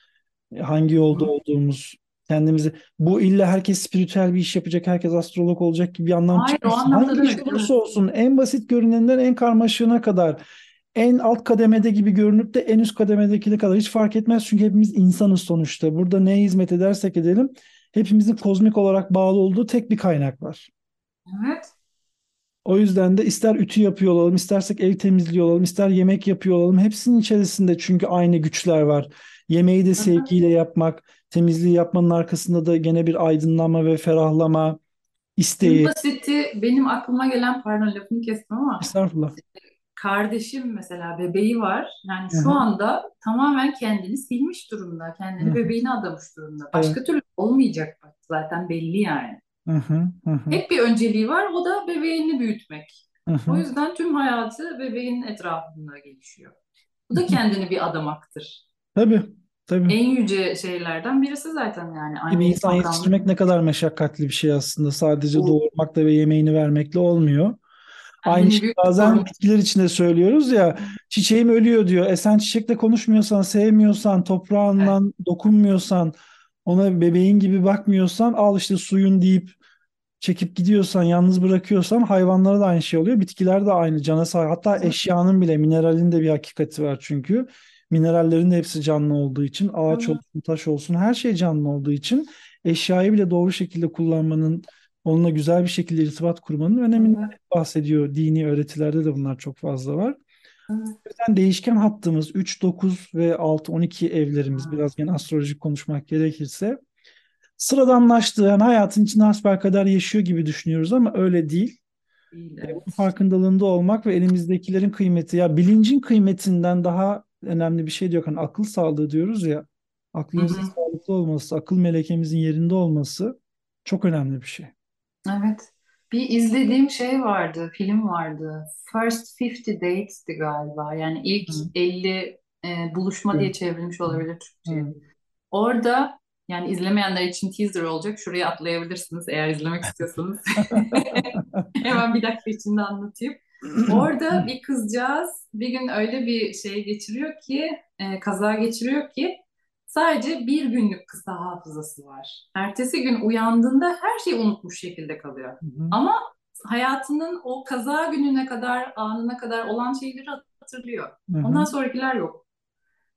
hangi yolda olduğumuz, kendimizi bu illa herkes spiritüel bir iş yapacak, herkes astrolog olacak gibi bir anlam Hayır çıkmasın. Hangi iş olursa olsun en basit görünenden en karmaşığına kadar en alt kademede gibi görünüp de en üst kademedekine kadar hiç fark etmez. Çünkü hepimiz insanız sonuçta. Burada neye hizmet edersek edelim hepimizin kozmik olarak bağlı olduğu tek bir kaynak var. Evet. O yüzden de ister ütü yapıyor olalım, istersek ev temizliyor olalım, ister yemek yapıyor olalım. Hepsinin içerisinde çünkü aynı güçler var. Yemeği de sevgiyle yapmak, temizliği yapmanın arkasında da gene bir aydınlanma ve ferahlama isteği. En basiti benim aklıma gelen, pardon lafını kestim ama Estağfurullah. kardeşim mesela bebeği var. Yani Hı şu anda tamamen kendini silmiş durumda. Kendini Hı hı. bebeğine adamış durumda. Evet. Başka türlü olmayacak bak. Zaten belli yani. Hı hı, hı hı, Tek bir önceliği var. O da bebeğini büyütmek. hı O yüzden tüm hayatı bebeğin etrafında gelişiyor. Bu da kendini bir adamaktır. Tabii, tabii. En yüce şeylerden birisi zaten yani. Bir Annelik insan yetiştirmek ne kadar meşakkatli bir şey aslında. Sadece doğurmakla ve yemeğini vermekle olmuyor. Aynı bir bazen sorumluluk. bitkiler için de söylüyoruz ya. Çiçeğim ölüyor diyor. E sen çiçekle konuşmuyorsan, sevmiyorsan, toprağından dokunmuyorsan, ona bebeğin gibi bakmıyorsan, al işte suyun deyip çekip gidiyorsan, yalnız bırakıyorsan hayvanlara da aynı şey oluyor. Bitkiler de aynı cana sahip. Hatta eşyanın bile, mineralin de bir hakikati var çünkü. Minerallerin de hepsi canlı olduğu için, ağaç Hı. olsun, taş olsun, her şey canlı olduğu için eşyayı bile doğru şekilde kullanmanın, onunla güzel bir şekilde irtibat kurmanın öneminden bahsediyor. Dini öğretilerde de bunlar çok fazla var. O yüzden değişken hattımız 3, 9 ve 6, 12 evlerimiz biraz gene astrolojik konuşmak gerekirse sıradanlaştığı yani hayatın içinde hasbelkader yaşıyor gibi düşünüyoruz ama öyle değil. Değil, E, evet. Bunun farkındalığında olmak ve elimizdekilerin kıymeti ya bilincin kıymetinden daha önemli bir şey diyor. Hani akıl sağlığı diyoruz ya aklımızın Hı hı. sağlıklı olması, akıl melekemizin yerinde olması çok önemli bir şey. Evet. Bir izlediğim şey vardı, film vardı. First 50 Dates'ti galiba. Yani ilk Hı. 50 e, buluşma Evet. diye çevrilmiş olabilir Türkçe'ye. Orada yani izlemeyenler için teaser olacak. Şuraya atlayabilirsiniz eğer izlemek istiyorsanız. Hemen bir dakika içinde anlatayım. Orada bir kızcağız bir gün öyle bir şey geçiriyor ki, e, kaza geçiriyor ki sadece bir günlük kısa hafızası var. Ertesi gün uyandığında her şeyi unutmuş şekilde kalıyor. Hı hı. Ama hayatının o kaza gününe kadar, anına kadar olan şeyleri hatırlıyor. Hı hı. Ondan sonrakiler yok.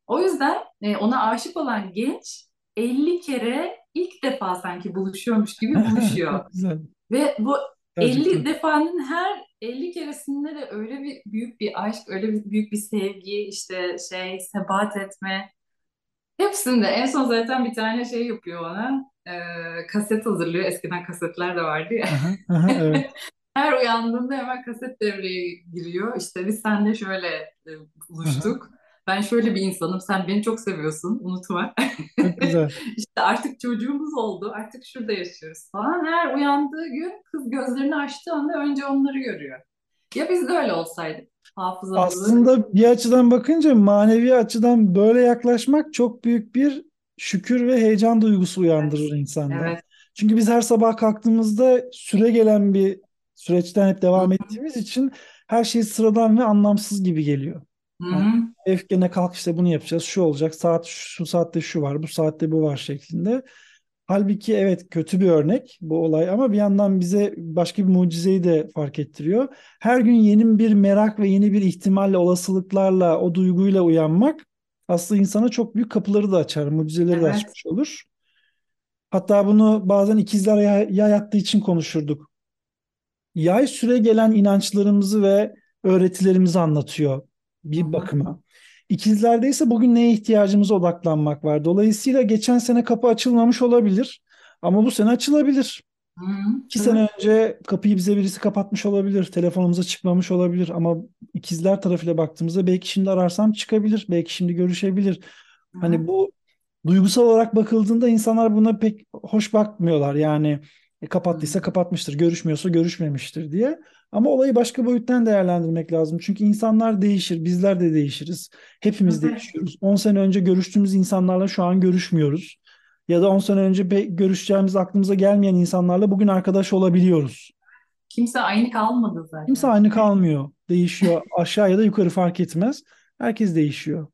O yüzden e, ona aşık olan genç 50 kere ilk defa sanki buluşuyormuş gibi buluşuyor. Ve bu 50 Gerçekten. defanın her 50 keresinde de öyle bir büyük bir aşk, öyle bir büyük bir sevgi, işte şey, sebat etme. Hepsinde en son zaten bir tane şey yapıyor ona. e, kaset hazırlıyor. Eskiden kasetler de vardı ya. Aha, aha, evet. Her uyandığında hemen kaset devreye giriyor. İşte biz seninle şöyle e, buluştuk. Ben şöyle bir insanım. Sen beni çok seviyorsun. Unutma. Çok güzel. İşte artık çocuğumuz oldu. Artık şurada yaşıyoruz falan. Her uyandığı gün kız gözlerini açtığı anda önce onları görüyor. Ya biz de öyle olsaydık. Hafızamızı Aslında bir açıdan bakınca manevi açıdan böyle yaklaşmak çok büyük bir şükür ve heyecan duygusu uyandırır insanda. Evet. Çünkü biz her sabah kalktığımızda süre gelen bir süreçten hep devam ettiğimiz için her şey sıradan ve anlamsız gibi geliyor. Yani hı. Efkene kalk işte bunu yapacağız, şu olacak, saat şu saatte şu var, bu saatte bu var şeklinde. Halbuki evet kötü bir örnek bu olay ama bir yandan bize başka bir mucizeyi de fark ettiriyor. Her gün yeni bir merak ve yeni bir ihtimalle, olasılıklarla, o duyguyla uyanmak aslında insana çok büyük kapıları da açar, mucizeleri de Evet. açmış olur. Hatta bunu bazen ikizler yay, yay attığı için konuşurduk. Yay süre gelen inançlarımızı ve öğretilerimizi anlatıyor bir hı. bakıma. İkizlerde ise bugün neye ihtiyacımıza odaklanmak var. Dolayısıyla geçen sene kapı açılmamış olabilir ama bu sene açılabilir. Hı hı. İki Tabii. sene önce kapıyı bize birisi kapatmış olabilir, telefonumuza çıkmamış olabilir ama ikizler tarafıyla baktığımızda belki şimdi ararsam çıkabilir, belki şimdi görüşebilir. Hı hı. Hani bu duygusal olarak bakıldığında insanlar buna pek hoş bakmıyorlar. Yani e, kapattıysa Hı. kapatmıştır, görüşmüyorsa görüşmemiştir diye. Ama olayı başka boyuttan değerlendirmek lazım. Çünkü insanlar değişir, bizler de değişiriz. Hepimiz Tabii. değişiyoruz. 10 sene önce görüştüğümüz insanlarla şu an görüşmüyoruz. Ya da 10 sene önce görüşeceğimiz aklımıza gelmeyen insanlarla bugün arkadaş olabiliyoruz. Kimse aynı kalmadı Kimse zaten. aynı kalmıyor. Değişiyor. Aşağı ya da yukarı fark etmez. Herkes değişiyor.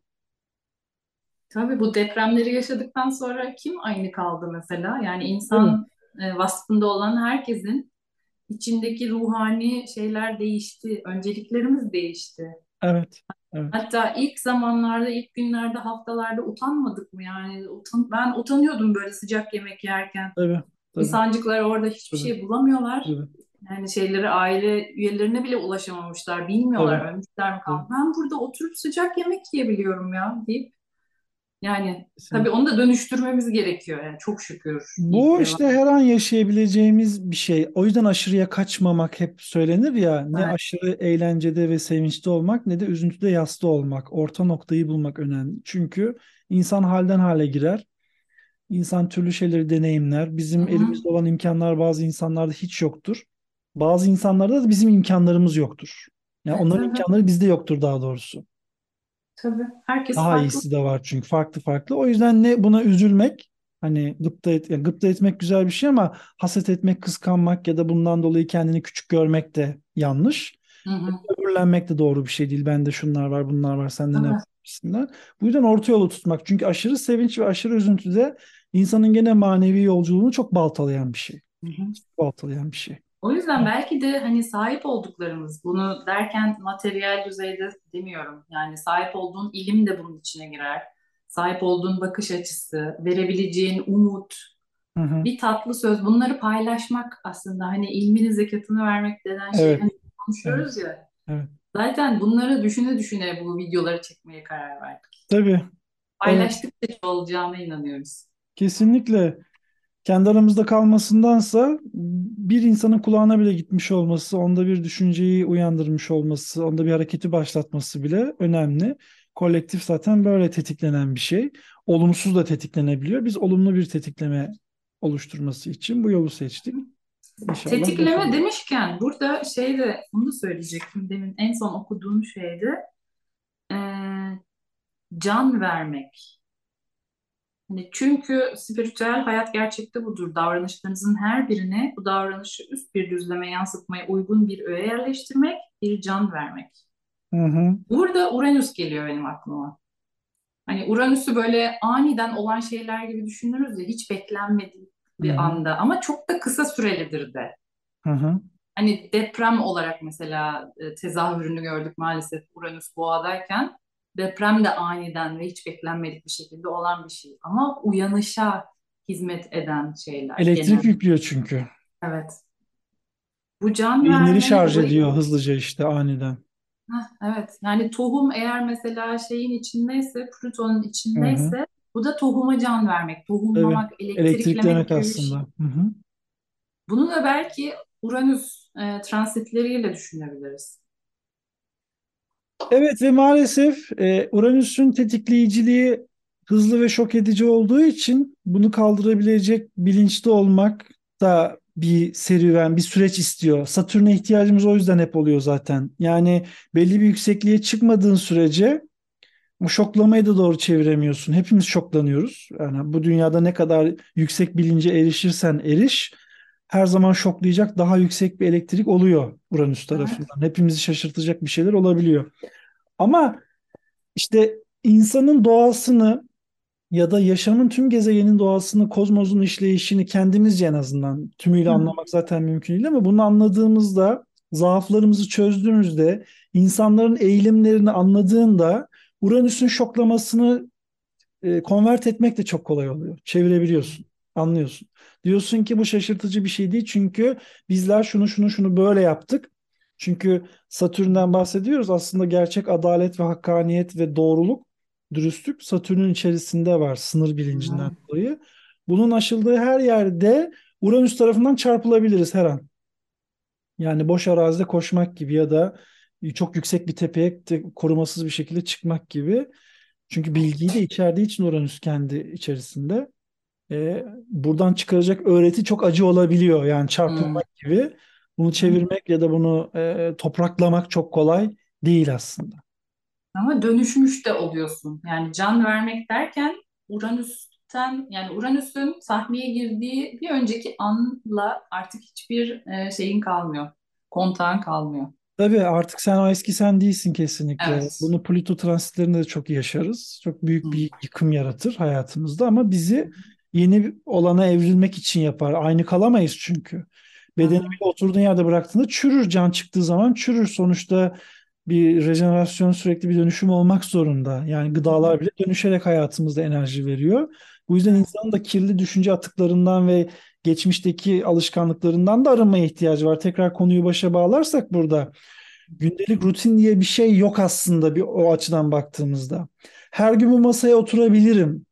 Tabii bu depremleri yaşadıktan sonra kim aynı kaldı mesela? Yani insan e, vasfında olan herkesin içindeki ruhani şeyler değişti, önceliklerimiz değişti. Evet. Evet. Hatta ilk zamanlarda, ilk günlerde, haftalarda utanmadık mı yani? Utan, ben utanıyordum böyle sıcak yemek yerken. Tabii. Tabii. İnsancıklar orada hiçbir Tabii. şey bulamıyorlar. Tabii. Yani şeyleri aile üyelerine bile ulaşamamışlar. Bilmiyorlar Tabii. ölmüşler mi kalmış. Ben burada oturup sıcak yemek yiyebiliyorum ya deyip yani tabii onu da dönüştürmemiz gerekiyor yani çok şükür. Bu işte her an yaşayabileceğimiz bir şey. O yüzden aşırıya kaçmamak hep söylenir ya. Ne Evet. aşırı eğlencede ve sevinçte olmak ne de üzüntüde yasta olmak. Orta noktayı bulmak önemli. Çünkü insan halden hale girer. İnsan türlü şeyleri deneyimler. Bizim elimizde olan imkanlar bazı insanlarda hiç yoktur. Bazı insanlarda da bizim imkanlarımız yoktur. Yani onların evet. imkanları bizde yoktur daha doğrusu. Tabii. Herkes Daha farklı. iyisi de var çünkü farklı farklı. O yüzden ne buna üzülmek hani gıpta, et, yani gıpta etmek güzel bir şey ama haset etmek, kıskanmak ya da bundan dolayı kendini küçük görmek de yanlış. Hı hı. Böbürlenmek de doğru bir şey değil. Bende şunlar var, bunlar var, sende ne Tabii. var gibisinden. Bu yüzden orta yolu tutmak. Çünkü aşırı sevinç ve aşırı üzüntü de insanın gene manevi yolculuğunu çok baltalayan bir şey. Hı hı. Baltalayan bir şey. O yüzden belki de hani sahip olduklarımız bunu derken materyal düzeyde demiyorum. Yani sahip olduğun ilim de bunun içine girer. Sahip olduğun bakış açısı, verebileceğin umut, Hı hı. bir tatlı söz bunları paylaşmak aslında hani ilminin zekatını vermek denen şey Evet. hani konuşuyoruz ya. Evet. Zaten bunları düşüne düşüne bu videoları çekmeye karar verdik. Tabii. Evet. Paylaştıkça olacağına inanıyoruz. Kesinlikle. Kendi aramızda kalmasındansa bir insanın kulağına bile gitmiş olması, onda bir düşünceyi uyandırmış olması, onda bir hareketi başlatması bile önemli. Kolektif zaten böyle tetiklenen bir şey. Olumsuz da tetiklenebiliyor. Biz olumlu bir tetikleme oluşturması için bu yolu seçtik. İnşallah Tetikleme başarılı. demişken burada şey de bunu da söyleyecektim demin en son okuduğum şeydi. Ee, can vermek. Hani çünkü spiritüel hayat gerçekte budur. Davranışlarınızın her birine bu davranışı üst bir düzleme yansıtmaya uygun bir öğe yerleştirmek, bir can vermek. Hı hı. Burada Uranüs geliyor benim aklıma. Hani Uranüs'ü böyle aniden olan şeyler gibi düşünürüz ya hiç beklenmedik bir Hı hı. anda ama çok da kısa sürelidir de. Hı hı. Hani deprem olarak mesela e, tezahürünü gördük maalesef Uranüs boğadayken. Deprem de aniden ve hiç beklenmedik bir şekilde olan bir şey. Ama uyanışa hizmet eden şeyler Elektrik genel. yüklüyor çünkü. Evet. Bu can Beyinleri verme şarj ediyor hızlıca işte aniden. Heh, evet. Yani tohum eğer mesela şeyin içindeyse, Plüton'un içindeyse bu da tohuma can vermek, tohumlamak, elektriklemek Elektriklemek şey. aslında. Hı hı. Bunu da belki Uranüs e, transitleriyle düşünebiliriz. Evet ve maalesef e, Uranüs'ün tetikleyiciliği hızlı ve şok edici olduğu için bunu kaldırabilecek bilinçli olmak da bir serüven, bir süreç istiyor. Satürn'e ihtiyacımız o yüzden hep oluyor zaten. Yani belli bir yüksekliğe çıkmadığın sürece bu şoklamayı da doğru çeviremiyorsun. Hepimiz şoklanıyoruz. Yani bu dünyada ne kadar yüksek bilince erişirsen eriş, her zaman şoklayacak daha yüksek bir elektrik oluyor Uranüs tarafından. Hepimizi şaşırtacak bir şeyler olabiliyor. Ama işte insanın doğasını ya da yaşamın tüm gezegenin doğasını, kozmosun işleyişini kendimizce en azından tümüyle Hı. anlamak zaten mümkün değil ama bunu anladığımızda, zaaflarımızı çözdüğümüzde, insanların eğilimlerini anladığında Uranüs'ün şoklamasını e, konvert etmek de çok kolay oluyor. Çevirebiliyorsun, anlıyorsun. Diyorsun ki bu şaşırtıcı bir şey değil çünkü bizler şunu şunu şunu böyle yaptık. Çünkü Satürn'den bahsediyoruz. Aslında gerçek adalet ve hakkaniyet ve doğruluk, dürüstlük Satürn'ün içerisinde var sınır bilincinden Hı. dolayı. Bunun aşıldığı her yerde Uranüs tarafından çarpılabiliriz her an. Yani boş arazide koşmak gibi ya da çok yüksek bir tepeye korumasız bir şekilde çıkmak gibi. Çünkü bilgiyi de içerdiği için Uranüs kendi içerisinde. Ee, buradan çıkaracak öğreti çok acı olabiliyor. Yani çarpılmak gibi. Bunu çevirmek ya da bunu e, topraklamak çok kolay değil aslında. Ama dönüşmüş de oluyorsun. Yani can vermek derken Uranüs'ten yani Uranüs'ün sahneye girdiği bir önceki anla artık hiçbir e, şeyin kalmıyor. Kontağın kalmıyor. Tabii artık sen o eski sen değilsin kesinlikle. Evet. Bunu Plüto transitlerinde de çok yaşarız. Çok büyük bir yıkım yaratır hayatımızda ama bizi yeni olana evrilmek için yapar. Aynı kalamayız çünkü. Bedeni bile oturduğun yerde bıraktığında çürür. Can çıktığı zaman çürür. Sonuçta Bir rejenerasyon sürekli bir dönüşüm olmak zorunda. Yani gıdalar bile dönüşerek hayatımızda enerji veriyor. Bu yüzden insanın da kirli düşünce atıklarından ve geçmişteki alışkanlıklarından da arınmaya ihtiyacı var. Tekrar konuyu başa bağlarsak burada gündelik rutin diye bir şey yok aslında bir o açıdan baktığımızda. Her gün bu masaya oturabilirim.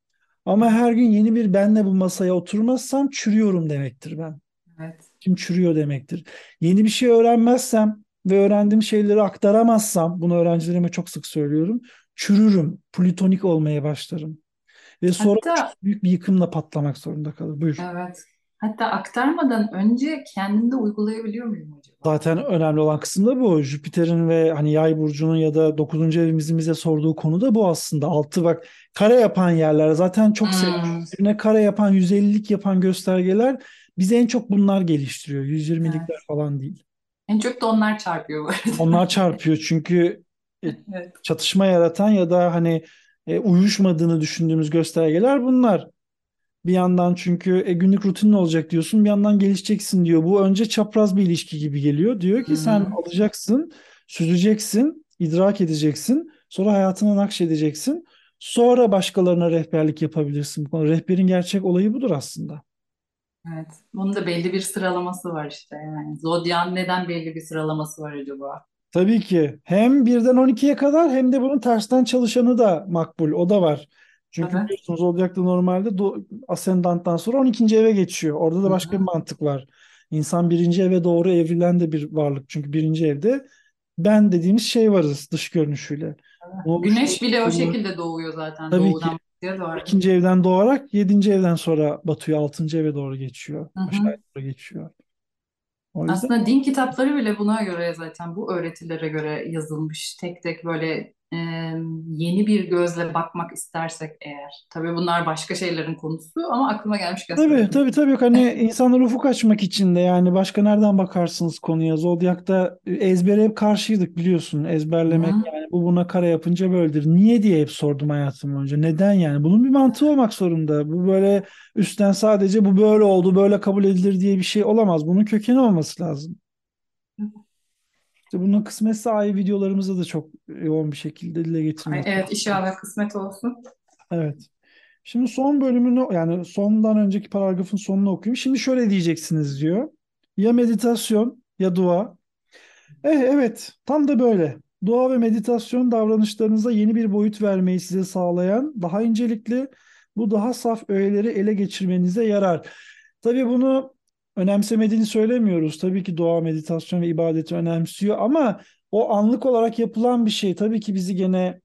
Ama her gün yeni bir benle bu masaya oturmazsam çürüyorum demektir ben. Evet. Kim çürüyor demektir. Yeni bir şey öğrenmezsem ve öğrendiğim şeyleri aktaramazsam, bunu öğrencilerime çok sık söylüyorum, çürürüm, plütonik olmaya başlarım. Ve sonra Hatta büyük bir yıkımla patlamak zorunda kalır. Buyur. evet. Hatta aktarmadan önce kendimde uygulayabiliyor muyum acaba? Zaten önemli olan kısım da bu. Jüpiter'in ve hani Yay burcunun ya da dokuzuncu evimizin bize sorduğu konu da bu aslında. Altı bak kare yapan yerler zaten çok seviyoruz. Hmm, Birine kare yapan, 150'lik yapan göstergeler bizi en çok bunlar geliştiriyor. 120'likler evet. falan değil. En çok da onlar çarpıyor bu arada. Onlar çarpıyor çünkü e, Evet. çatışma yaratan ya da hani e, uyuşmadığını düşündüğümüz göstergeler bunlar. Bir yandan çünkü e, günlük rutinin olacak diyorsun, bir yandan gelişeceksin diyor. Bu önce çapraz bir ilişki gibi geliyor. Diyor ki sen Hı-hı. alacaksın, süzeceksin, idrak edeceksin, sonra hayatına nakşedeceksin. Sonra başkalarına rehberlik yapabilirsin. Bu konu- Rehberin gerçek olayı budur aslında. Evet. Bunun da belli bir sıralaması var işte yani. Zodyan neden belli bir sıralaması var acaba? Tabii ki hem birden 12'ye kadar hem de bunun tersten çalışanı da makbul. O da var. Çünkü Tabii. biliyorsunuz Zodyak'ta normalde do- Ascendant'tan sonra 12. eve geçiyor. Orada da başka bir Hı-hı. mantık var. İnsan birinci eve doğru evrilen de bir varlık. Çünkü birinci evde ben dediğimiz şey varız dış görünüşüyle. Bunu Güneş bile o şekilde doğuyor zaten. Tabii ki. Doğudan batıya doğru. İkinci evden doğarak yedinci evden sonra batıyor. Altıncı eve doğru geçiyor. Hı hı. Aşağıya doğru geçiyor. O yüzden Aslında din kitapları bile buna göre zaten bu öğretilere göre yazılmış. Tek tek böyle e, yeni bir gözle bakmak istersek eğer. Tabii bunlar başka şeylerin konusu ama aklıma gelmişken Tabii söyledim. tabii tabii hani insanlar ufuk açmak için de yani başka nereden bakarsınız konuya Zodyak'ta ezbere hep karşıydık biliyorsun ezberlemek Hı. yani bu buna kare yapınca böyledir. Niye diye hep sordum hayatım boyunca neden yani bunun bir mantığı olmak zorunda bu böyle üstten sadece bu böyle oldu böyle kabul edilir diye bir şey olamaz bunun kökeni olması lazım. İşte bunun kısmetse ayı videolarımızda da çok yoğun bir şekilde dile Ay, getirmek Evet inşallah kısmet olsun. Evet. Şimdi son bölümünü yani sondan önceki paragrafın sonunu okuyayım. Şimdi şöyle diyeceksiniz diyor. Ya meditasyon ya dua. Eh, evet tam da böyle. Dua ve meditasyon davranışlarınıza yeni bir boyut vermeyi size sağlayan daha incelikli bu daha saf öğeleri ele geçirmenize yarar. Tabii bunu önemsemediğini söylemiyoruz. Tabii ki dua, meditasyon ve ibadeti önemsiyor ama o anlık olarak yapılan bir şey. Tabii ki bizi gene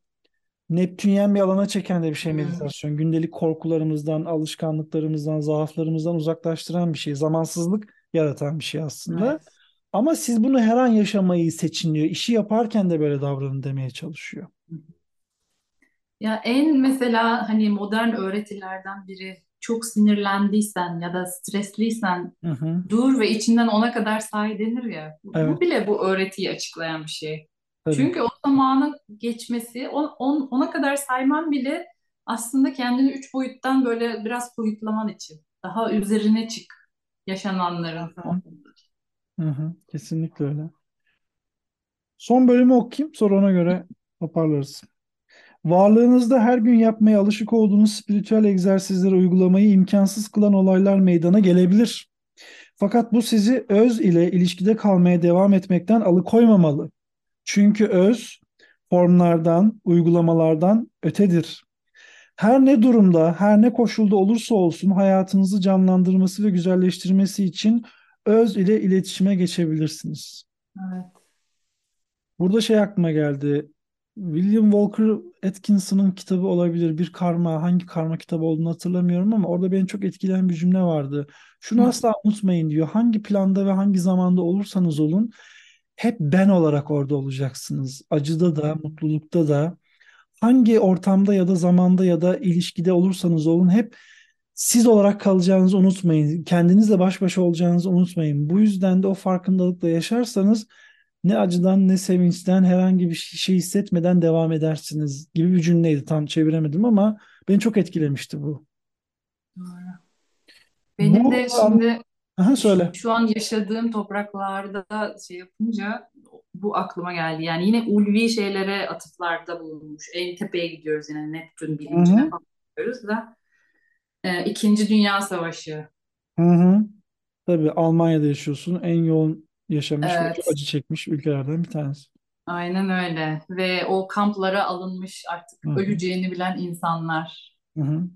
Neptünyen bir alana çeken de bir şey Hmm. meditasyon. Gündelik korkularımızdan, alışkanlıklarımızdan, zaaflarımızdan uzaklaştıran bir şey. Zamansızlık yaratan bir şey aslında. Evet. Ama siz bunu her an yaşamayı seçin diyor. İşi yaparken de böyle davranın demeye çalışıyor. Ya en mesela hani modern öğretilerden biri çok sinirlendiysen ya da stresliysen Hı hı. dur ve içinden ona kadar say denir ya. Bu Evet, bile bu öğretiyi açıklayan bir şey. tabii. Çünkü o zamanın geçmesi, on, on- ona kadar sayman bile aslında kendini üç boyuttan böyle biraz soyutlaman için. Daha üzerine çık yaşananların. Hı hı. Kesinlikle öyle. Son bölümü okuyayım, sonra ona göre toparlarız. Varlığınızda her gün yapmaya alışık olduğunuz spiritüel egzersizleri uygulamayı imkansız kılan olaylar meydana gelebilir. Fakat bu sizi öz ile ilişkide kalmaya devam etmekten alıkoymamalı. Çünkü öz formlardan, uygulamalardan ötedir. Her ne durumda, her ne koşulda olursa olsun hayatınızı canlandırması ve güzelleştirmesi için öz ile iletişime geçebilirsiniz. Evet. Burada şey aklıma geldi. William Walker Atkinson'ın kitabı olabilir. Bir karma, hangi karma kitabı olduğunu hatırlamıyorum ama orada beni çok etkileyen bir cümle vardı. Şunu Hı. asla unutmayın diyor. Hangi planda ve hangi zamanda olursanız olun hep ben olarak orada olacaksınız. Acıda da, mutlulukta da, hangi ortamda ya da zamanda ya da ilişkide olursanız olun hep siz olarak kalacağınızı unutmayın. Kendinizle baş başa olacağınızı unutmayın. Bu yüzden de o farkındalıkla yaşarsanız ne acıdan ne sevinçten herhangi bir şey hissetmeden devam edersiniz gibi bir cümleydi. Tam çeviremedim ama beni çok etkilemişti bu. Doğru. Benim Bu de şimdi Aha, söyle. şu an yaşadığım topraklarda şey yapınca bu aklıma geldi. Yani yine ulvi şeylere atıflarda bulunmuş. En tepeye gidiyoruz yine Neptün bilincine hı. falan gidiyoruz da. Ee, İkinci Dünya Savaşı. Hı hı. Tabii Almanya'da yaşıyorsun. En yoğun yaşamış ve çok Evet, acı çekmiş ülkelerden bir tanesi. aynen öyle. Ve o kamplara alınmış artık Hı hı. öleceğini bilen insanlar. Hı hı.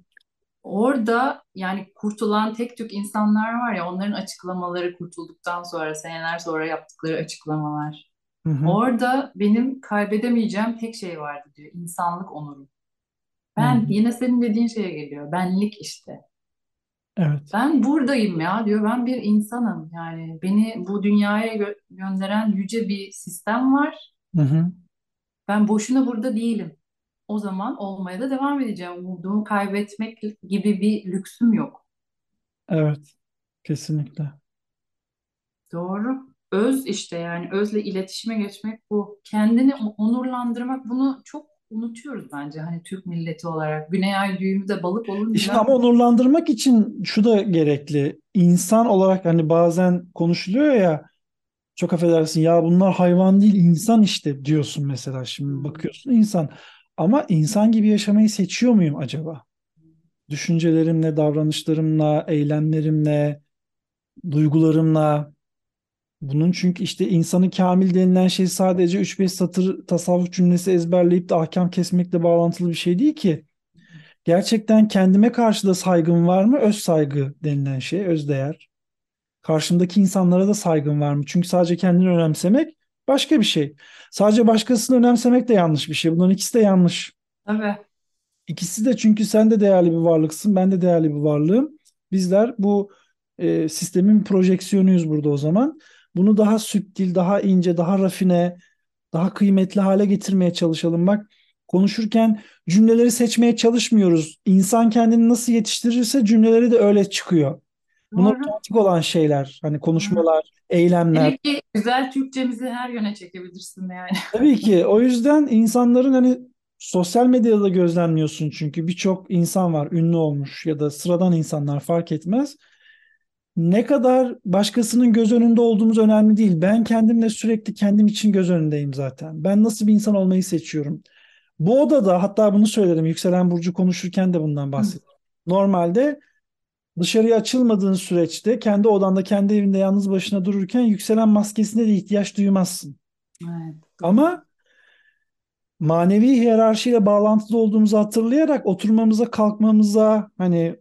Orada yani kurtulan tek tük insanlar var ya onların açıklamaları kurtulduktan sonra seneler sonra yaptıkları açıklamalar. Hı hı. Orada benim kaybedemeyeceğim tek şey vardı diyor. İnsanlık onuru. Hı hı. Ben yine senin dediğin şeye geliyor. Benlik işte. Evet. Ben buradayım ya diyor. Ben bir insanım. Yani beni bu dünyaya gö- gönderen yüce bir sistem var. Hı hı. Ben boşuna burada değilim. O zaman olmaya da devam edeceğim. Umudumu kaybetmek gibi bir lüksüm yok. Evet. Kesinlikle. Doğru. Öz işte yani özle iletişime geçmek bu. Kendini onurlandırmak bunu çok unutuyoruz bence hani Türk milleti olarak. Güney Ay düğümü de balık olunca ama onurlandırmak için şu da gerekli. İnsan olarak hani bazen konuşuluyor ya çok affedersin ya bunlar hayvan değil insan işte diyorsun mesela şimdi bakıyorsun insan. Ama insan gibi yaşamayı seçiyor muyum acaba? Düşüncelerimle, davranışlarımla, eylemlerimle, duygularımla. Bunun çünkü işte insanı kamil denilen şey sadece üç beş satır tasavvuf cümlesi ezberleyip de ahkam kesmekle bağlantılı bir şey değil ki. Gerçekten kendime karşı da saygım var mı? Öz saygı denilen şey, öz değer. Karşımdaki insanlara da saygım var mı? Çünkü sadece kendini önemsemek başka bir şey. Sadece başkasını önemsemek de yanlış bir şey. Bunların ikisi de yanlış. tabii. İkisi de çünkü sen de değerli bir varlıksın, ben de değerli bir varlığım. Bizler bu e, sistemin projeksiyonuyuz burada o zaman. Bunu daha süptil, daha ince, daha rafine, daha kıymetli hale getirmeye çalışalım. Bak konuşurken cümleleri seçmeye çalışmıyoruz. İnsan kendini nasıl yetiştirirse cümleleri de öyle çıkıyor. Bunlar otomatik olan şeyler. Hani konuşmalar, eylemler. Demek ki güzel Türkçemizi her yöne çekebilirsin yani. Tabii ki o yüzden insanların hani sosyal medyada da gözlemliyorsun çünkü birçok insan var ünlü olmuş ya da sıradan insanlar fark etmez. Ne kadar başkasının göz önünde olduğumuz önemli değil. Ben kendimle sürekli kendim için göz önündeyim zaten. Ben nasıl bir insan olmayı seçiyorum. Bu odada hatta bunu söyledim. Yükselen Burcu konuşurken de bundan Hı, bahsettim. Normalde dışarıya açılmadığın süreçte kendi odanda, kendi evinde yalnız başına dururken yükselen maskesine de ihtiyaç duymazsın. Evet. Ama manevi hiyerarşiyle bağlantılı olduğumuzu hatırlayarak oturmamıza, kalkmamıza hani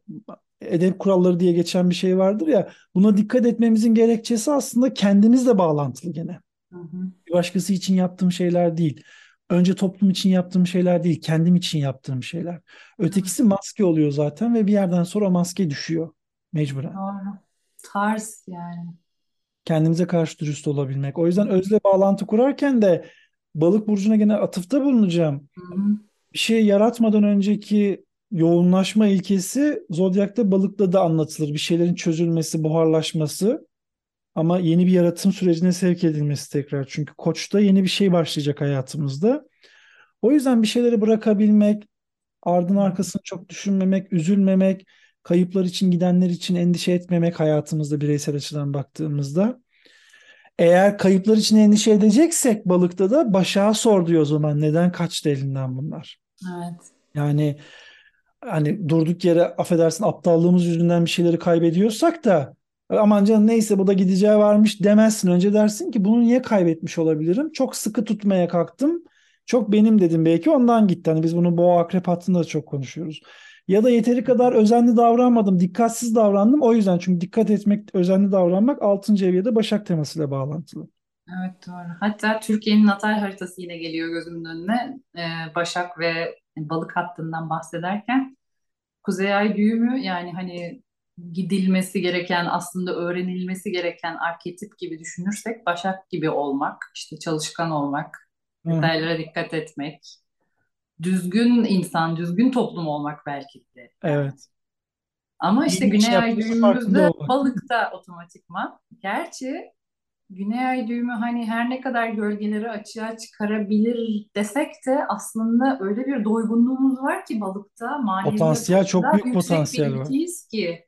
edep kuralları diye geçen bir şey vardır ya buna dikkat etmemizin gerekçesi aslında kendimizle bağlantılı gene. Hı hı. Bir başkası için yaptığım şeyler değil. Önce toplum için yaptığım şeyler değil, kendim için yaptığım şeyler. Ötekisi maske oluyor zaten ve bir yerden sonra maske düşüyor mecburen. doğru. Tarz yani. Kendimize karşı dürüst olabilmek. O Hı yüzden özle bağlantı kurarken de balık burcuna gene atıfta bulunacağım. hı. bir şey yaratmadan önceki yoğunlaşma ilkesi Zodyak'ta balıkta da anlatılır. Bir şeylerin çözülmesi, buharlaşması ama yeni bir yaratım sürecine sevk edilmesi tekrar. Çünkü Koç'ta yeni bir şey başlayacak hayatımızda. O yüzden bir şeyleri bırakabilmek, ardın arkasını çok düşünmemek, üzülmemek, kayıplar için gidenler için endişe etmemek hayatımızda bireysel açıdan baktığımızda. Eğer kayıplar için endişe edeceksek balıkta da Başak'a sor diyor o zaman neden kaçtı elinden bunlar? Evet. Yani hani durduk yere affedersin aptallığımız yüzünden bir şeyleri kaybediyorsak da aman canım neyse bu da gideceği varmış demezsin. Önce dersin ki bunu niye kaybetmiş olabilirim? Çok sıkı tutmaya kalktım. Çok benim dedim belki ondan gitti. Hani biz bunu boğa akrep hattında da çok konuşuyoruz. Ya da yeteri kadar özenli davranmadım, dikkatsiz davrandım. O yüzden çünkü dikkat etmek, özenli davranmak 6. eviyede Başak temasıyla bağlantılı. Evet doğru. Hatta Türkiye'nin natal haritası yine geliyor gözümün önüne. Ee, Başak ve balık hattından bahsederken Kuzey Ay düğümü yani hani gidilmesi gereken aslında öğrenilmesi gereken arketip gibi düşünürsek Başak gibi olmak, işte çalışkan olmak, detaylara dikkat etmek, düzgün insan, düzgün toplum olmak belki de. Evet. Ama işte Güney Ay düğümümüzde balıkta otomatikman. Gerçi Güney Ay düğümü hani her ne kadar gölgeleri açığa çıkarabilir desek de aslında öyle bir doygunluğumuz var ki balıkta maneviyat o Potansiyel, çok büyük yüksek bir potansiyel var. ülkeyiz ki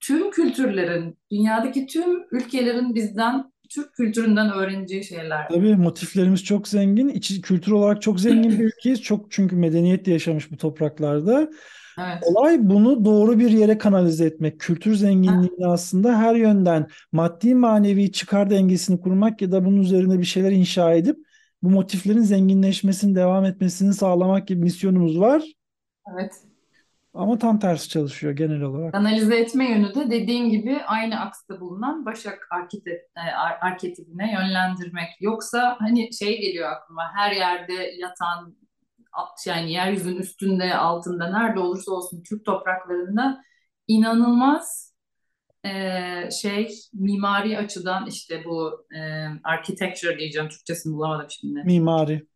tüm kültürlerin, dünyadaki tüm ülkelerin bizden Türk kültüründen öğreneceği şeyler. Tabii motiflerimiz çok zengin. İçi, kültür olarak çok zengin bir ülkeyiz. Çok çünkü medeniyetle yaşamış bu topraklarda. Evet. Olay bunu doğru bir yere kanalize etmek. Kültür zenginliğini aslında her yönden maddi manevi çıkar dengesini kurmak ya da bunun üzerine bir şeyler inşa edip bu motiflerin zenginleşmesini, devam etmesini sağlamak gibi misyonumuz var. Evet. Ama tam tersi çalışıyor genel olarak. Analize etme yönü de dediğin gibi aynı aksta bulunan Başak arketip, e, ar- arketipine yönlendirmek. Yoksa hani şey geliyor aklıma her yerde yatan yani yeryüzünün üstünde altında nerede olursa olsun Türk topraklarında inanılmaz e, şey mimari açıdan işte bu e, architecture diyeceğim Türkçesini bulamadım şimdi. Mimari.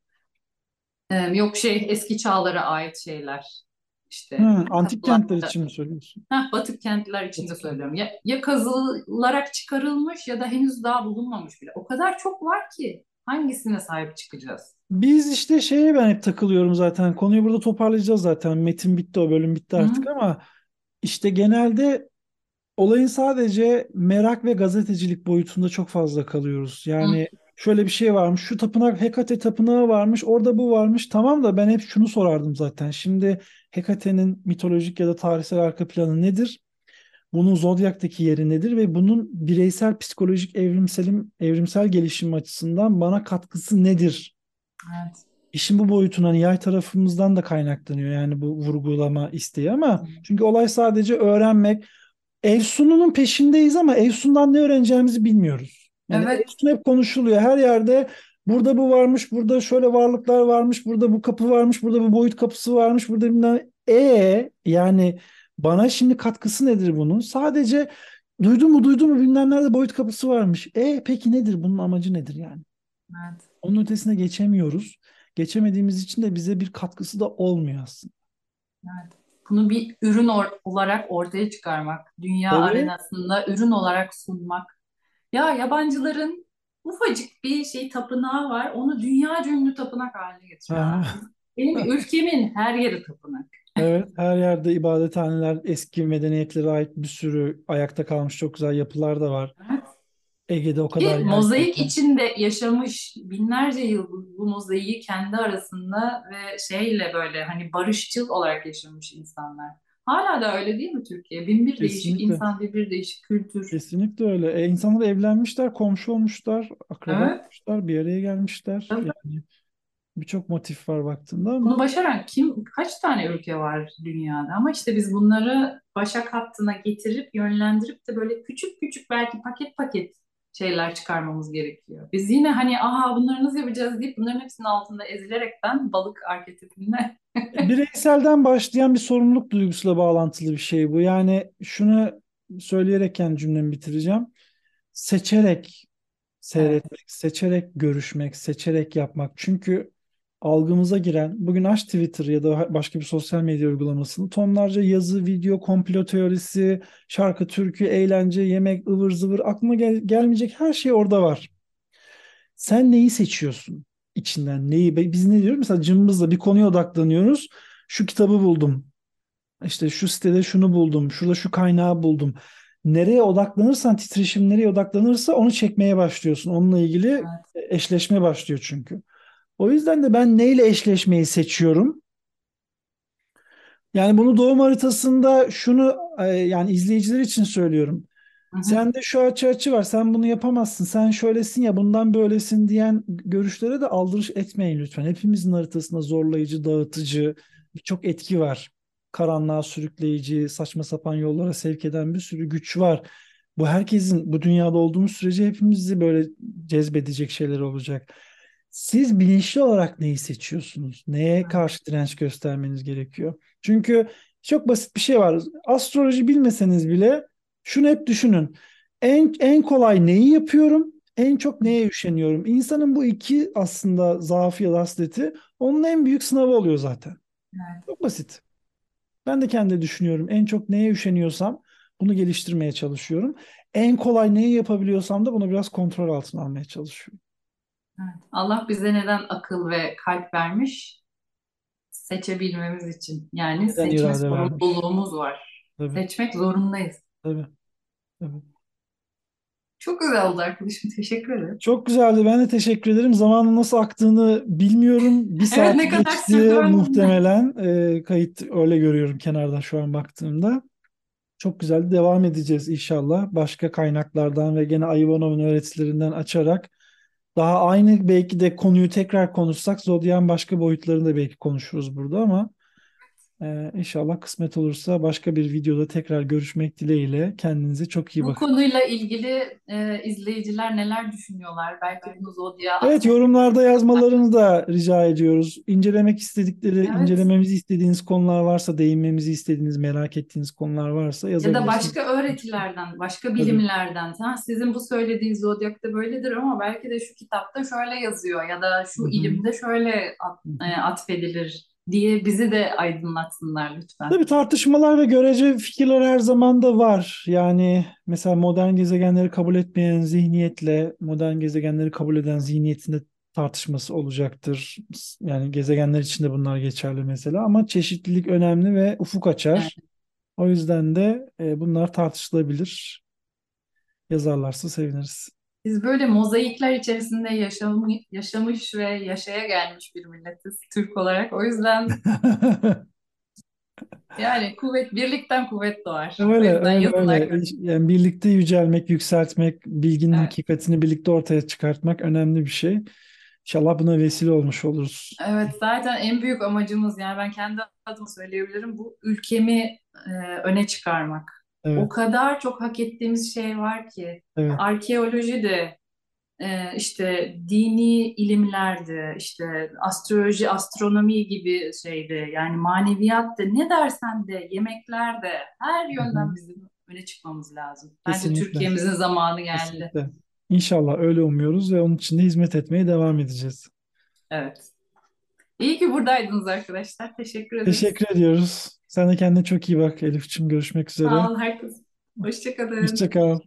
E, yok şey eski çağlara ait şeyler işte Hı, antik kentler için mi söylüyorsun? Heh, batık kentler için de Batık söylüyorum. Ya, ya kazılarak çıkarılmış ya da henüz daha bulunmamış bile. O kadar çok var ki hangisine sahip çıkacağız? Biz işte şeye ben hep takılıyorum zaten. Konuyu burada toparlayacağız zaten. Metin bitti, o bölüm bitti Hı artık ama işte genelde olayın sadece merak ve gazetecilik boyutunda çok fazla kalıyoruz. Yani şöyle bir şey varmış, şu tapınak Hekate tapınağı varmış, orada bu varmış. Tamam da ben hep şunu sorardım zaten. Şimdi Hekate'nin mitolojik ya da tarihsel arka planı nedir? Bunun Zodyak'taki yeri nedir ve bunun bireysel psikolojik evrimselim evrimsel gelişim açısından bana katkısı nedir? Evet. İşin bu boyutundan yay tarafımızdan da kaynaklanıyor yani bu vurgulama isteği ama çünkü olay sadece öğrenmek. Evsun'un peşindeyiz ama Evsun'dan ne öğreneceğimizi bilmiyoruz. Yani Evet. Evsun hep konuşuluyor her yerde. Burada bu varmış, burada şöyle varlıklar varmış, burada bu kapı varmış, burada bu boyut kapısı varmış, burada bilmem. E yani bana şimdi katkısı nedir bunun? Sadece duydun mu duydun mu bilmem nerede boyut kapısı varmış. E peki nedir? Bunun amacı nedir yani? Evet. Onun ötesine geçemiyoruz. Geçemediğimiz için de bize bir katkısı da olmuyor aslında. Evet. Bunu bir ürün or- olarak ortaya çıkarmak, dünya Tabii. arenasında ürün olarak sunmak. Ya yabancıların ufacık bir şey tapınağı var, onu dünya ünlü tapınak haline getiriyorlar. Ha. Benim ülkemin her yeri tapınak. Evet, her yerde ibadethaneler, eski medeniyetlere ait bir sürü ayakta kalmış çok güzel yapılar da var. Evet. Ege'de o Ki kadar yer mozaik zaten. içinde yaşamış binlerce yıl bu, bu mozaiği kendi arasında ve şeyle böyle hani barışçıl olarak yaşamış insanlar. Hala da öyle değil mi Türkiye? Bin bir değişik insan, bin bir değişik kültür. Kesinlikle öyle. E, insanlar evlenmişler, komşu olmuşlar, akraba Evet. olmuşlar, bir araya gelmişler. Tabii. Yani birçok motif var baktığında ama Bunu başaran kim, kaç tane ülke var dünyada? Ama işte biz bunları başak hattına getirip yönlendirip de böyle küçük küçük belki paket paket şeyler çıkarmamız gerekiyor. Biz yine hani aha bunları nasıl yapacağız deyip bunların hepsinin altında ezilerekten balık arketipinde bireyselden başlayan bir sorumluluk duygusuyla bağlantılı bir şey bu. Yani şunu söyleyerekten cümlemi bitireceğim. Seçerek seyretmek, seçerek görüşmek, seçerek yapmak. Çünkü algımıza giren, bugün aç Twitter ya da başka bir sosyal medya uygulamasını tonlarca yazı, video, komplo teorisi, şarkı, türkü, eğlence, yemek, ıvır zıvır aklına gel- gelmeyecek her şey orada var. Sen neyi seçiyorsun içinden? Neyi? Biz ne diyoruz? Mesela cımbızla bir konuya odaklanıyoruz. Şu kitabı buldum. İşte şu sitede şunu buldum. Şurada şu kaynağı buldum. Nereye odaklanırsan, titreşim nereye odaklanırsa onu çekmeye başlıyorsun. Onunla ilgili Evet. eşleşme başlıyor çünkü. O yüzden de ben neyle eşleşmeyi seçiyorum? Yani bunu doğum haritasında şunu e, yani izleyiciler için söylüyorum. Hı hı. Sende şu açı açı var. Sen bunu yapamazsın. Sen şöylesin ya bundan böylesin diyen görüşlere de aldırış etmeyin lütfen. Hepimizin haritasında zorlayıcı, dağıtıcı birçok etki var. Karanlığa sürükleyici, saçma sapan yollara sevk eden bir sürü güç var. Bu herkesin bu dünyada olduğumuz sürece hepimizi böyle cezbedecek şeyler olacak. Siz bilinçli olarak neyi seçiyorsunuz? Neye karşı direnç göstermeniz gerekiyor? Çünkü çok basit bir şey var. Astroloji bilmeseniz bile şunu hep düşünün. En en kolay neyi yapıyorum? En çok neye üşeniyorum? İnsanın bu iki aslında zaafı ya da hasleti onun en büyük sınavı oluyor zaten. Evet. Çok basit. Ben de kendi düşünüyorum. En çok neye üşeniyorsam bunu geliştirmeye çalışıyorum. En kolay neyi yapabiliyorsam da bunu biraz kontrol altına almaya çalışıyorum. Evet. Allah bize neden akıl ve kalp vermiş? Seçebilmemiz için. Yani Neden seçme irade vermiş? sorumluluğumuz var. Tabii, Seçmek zorundayız. tabii, tabii. Çok güzel oldu arkadaşım. Teşekkür ederim. Çok güzeldi. Ben de teşekkür ederim. Zamanın nasıl aktığını bilmiyorum. Bir saat ne kadar geçti sürdü ben de muhtemelen. Ee, kayıt öyle görüyorum kenardan şu an baktığımda. Çok güzel. Devam edeceğiz inşallah. Başka kaynaklardan ve gene Ivanov'un öğretilerinden açarak daha aynı belki de konuyu tekrar konuşsak Zodyan başka boyutlarını da belki konuşuruz burada ama e, inşallah kısmet olursa başka bir videoda tekrar görüşmek dileğiyle. Kendinize çok iyi Bu bakın. konuyla ilgili e, izleyiciler neler düşünüyorlar? Belki bunu Zodya Evet yorumlarda yazmalarını da rica ediyoruz. İncelemek istedikleri, Evet. incelememizi istediğiniz konular varsa, değinmemizi istediğiniz, merak ettiğiniz konular varsa Ya da yazabilirsiniz. başka öğretilerden, başka bilimlerden. Ha, sizin bu söylediğiniz zodyakta böyledir ama belki de şu kitapta şöyle yazıyor ya da şu ilimde şöyle at- e, atfedilir diye bizi de aydınlatsınlar lütfen. Tabii tartışmalar ve görece fikirler her zaman da var. Yani mesela modern gezegenleri kabul etmeyen zihniyetle modern gezegenleri kabul eden zihniyetinde tartışması olacaktır. Yani gezegenler için de bunlar geçerli mesela ama çeşitlilik önemli ve ufuk açar. O yüzden de e, bunlar tartışılabilir. Yazarlarsa seviniriz. Biz böyle mozaikler içerisinde yaşam, yaşamış ve yaşaya gelmiş bir milletiz Türk olarak. O yüzden yani kuvvet, birlikten kuvvet doğar. Öyle, öyle, öyle. Yani birlikte yücelmek, yükseltmek, bilginin Evet. hakikatini birlikte ortaya çıkartmak önemli bir şey. İnşallah buna vesile olmuş oluruz. Evet zaten en büyük amacımız yani ben kendi adıma söyleyebilirim bu ülkemi e, öne çıkarmak. O Evet, kadar çok hak ettiğimiz şey var ki evet. arkeoloji de e, işte dini ilimlerde işte astroloji, astronomi gibi şeyde yani maneviyat da ne dersen de yemekler de her yönden bizim öne çıkmamız lazım. Bence Kesinlikle, Türkiye'mizin zamanı geldi. kesinlikle. İnşallah öyle umuyoruz ve onun için de hizmet etmeye devam edeceğiz. Evet. İyi ki buradaydınız arkadaşlar. Teşekkür ederiz. Teşekkür ediyoruz. Sen de kendine çok iyi bak Elifçim. Görüşmek üzere. Sağ olun herkes. Hoşça kalın. Hoşça kal.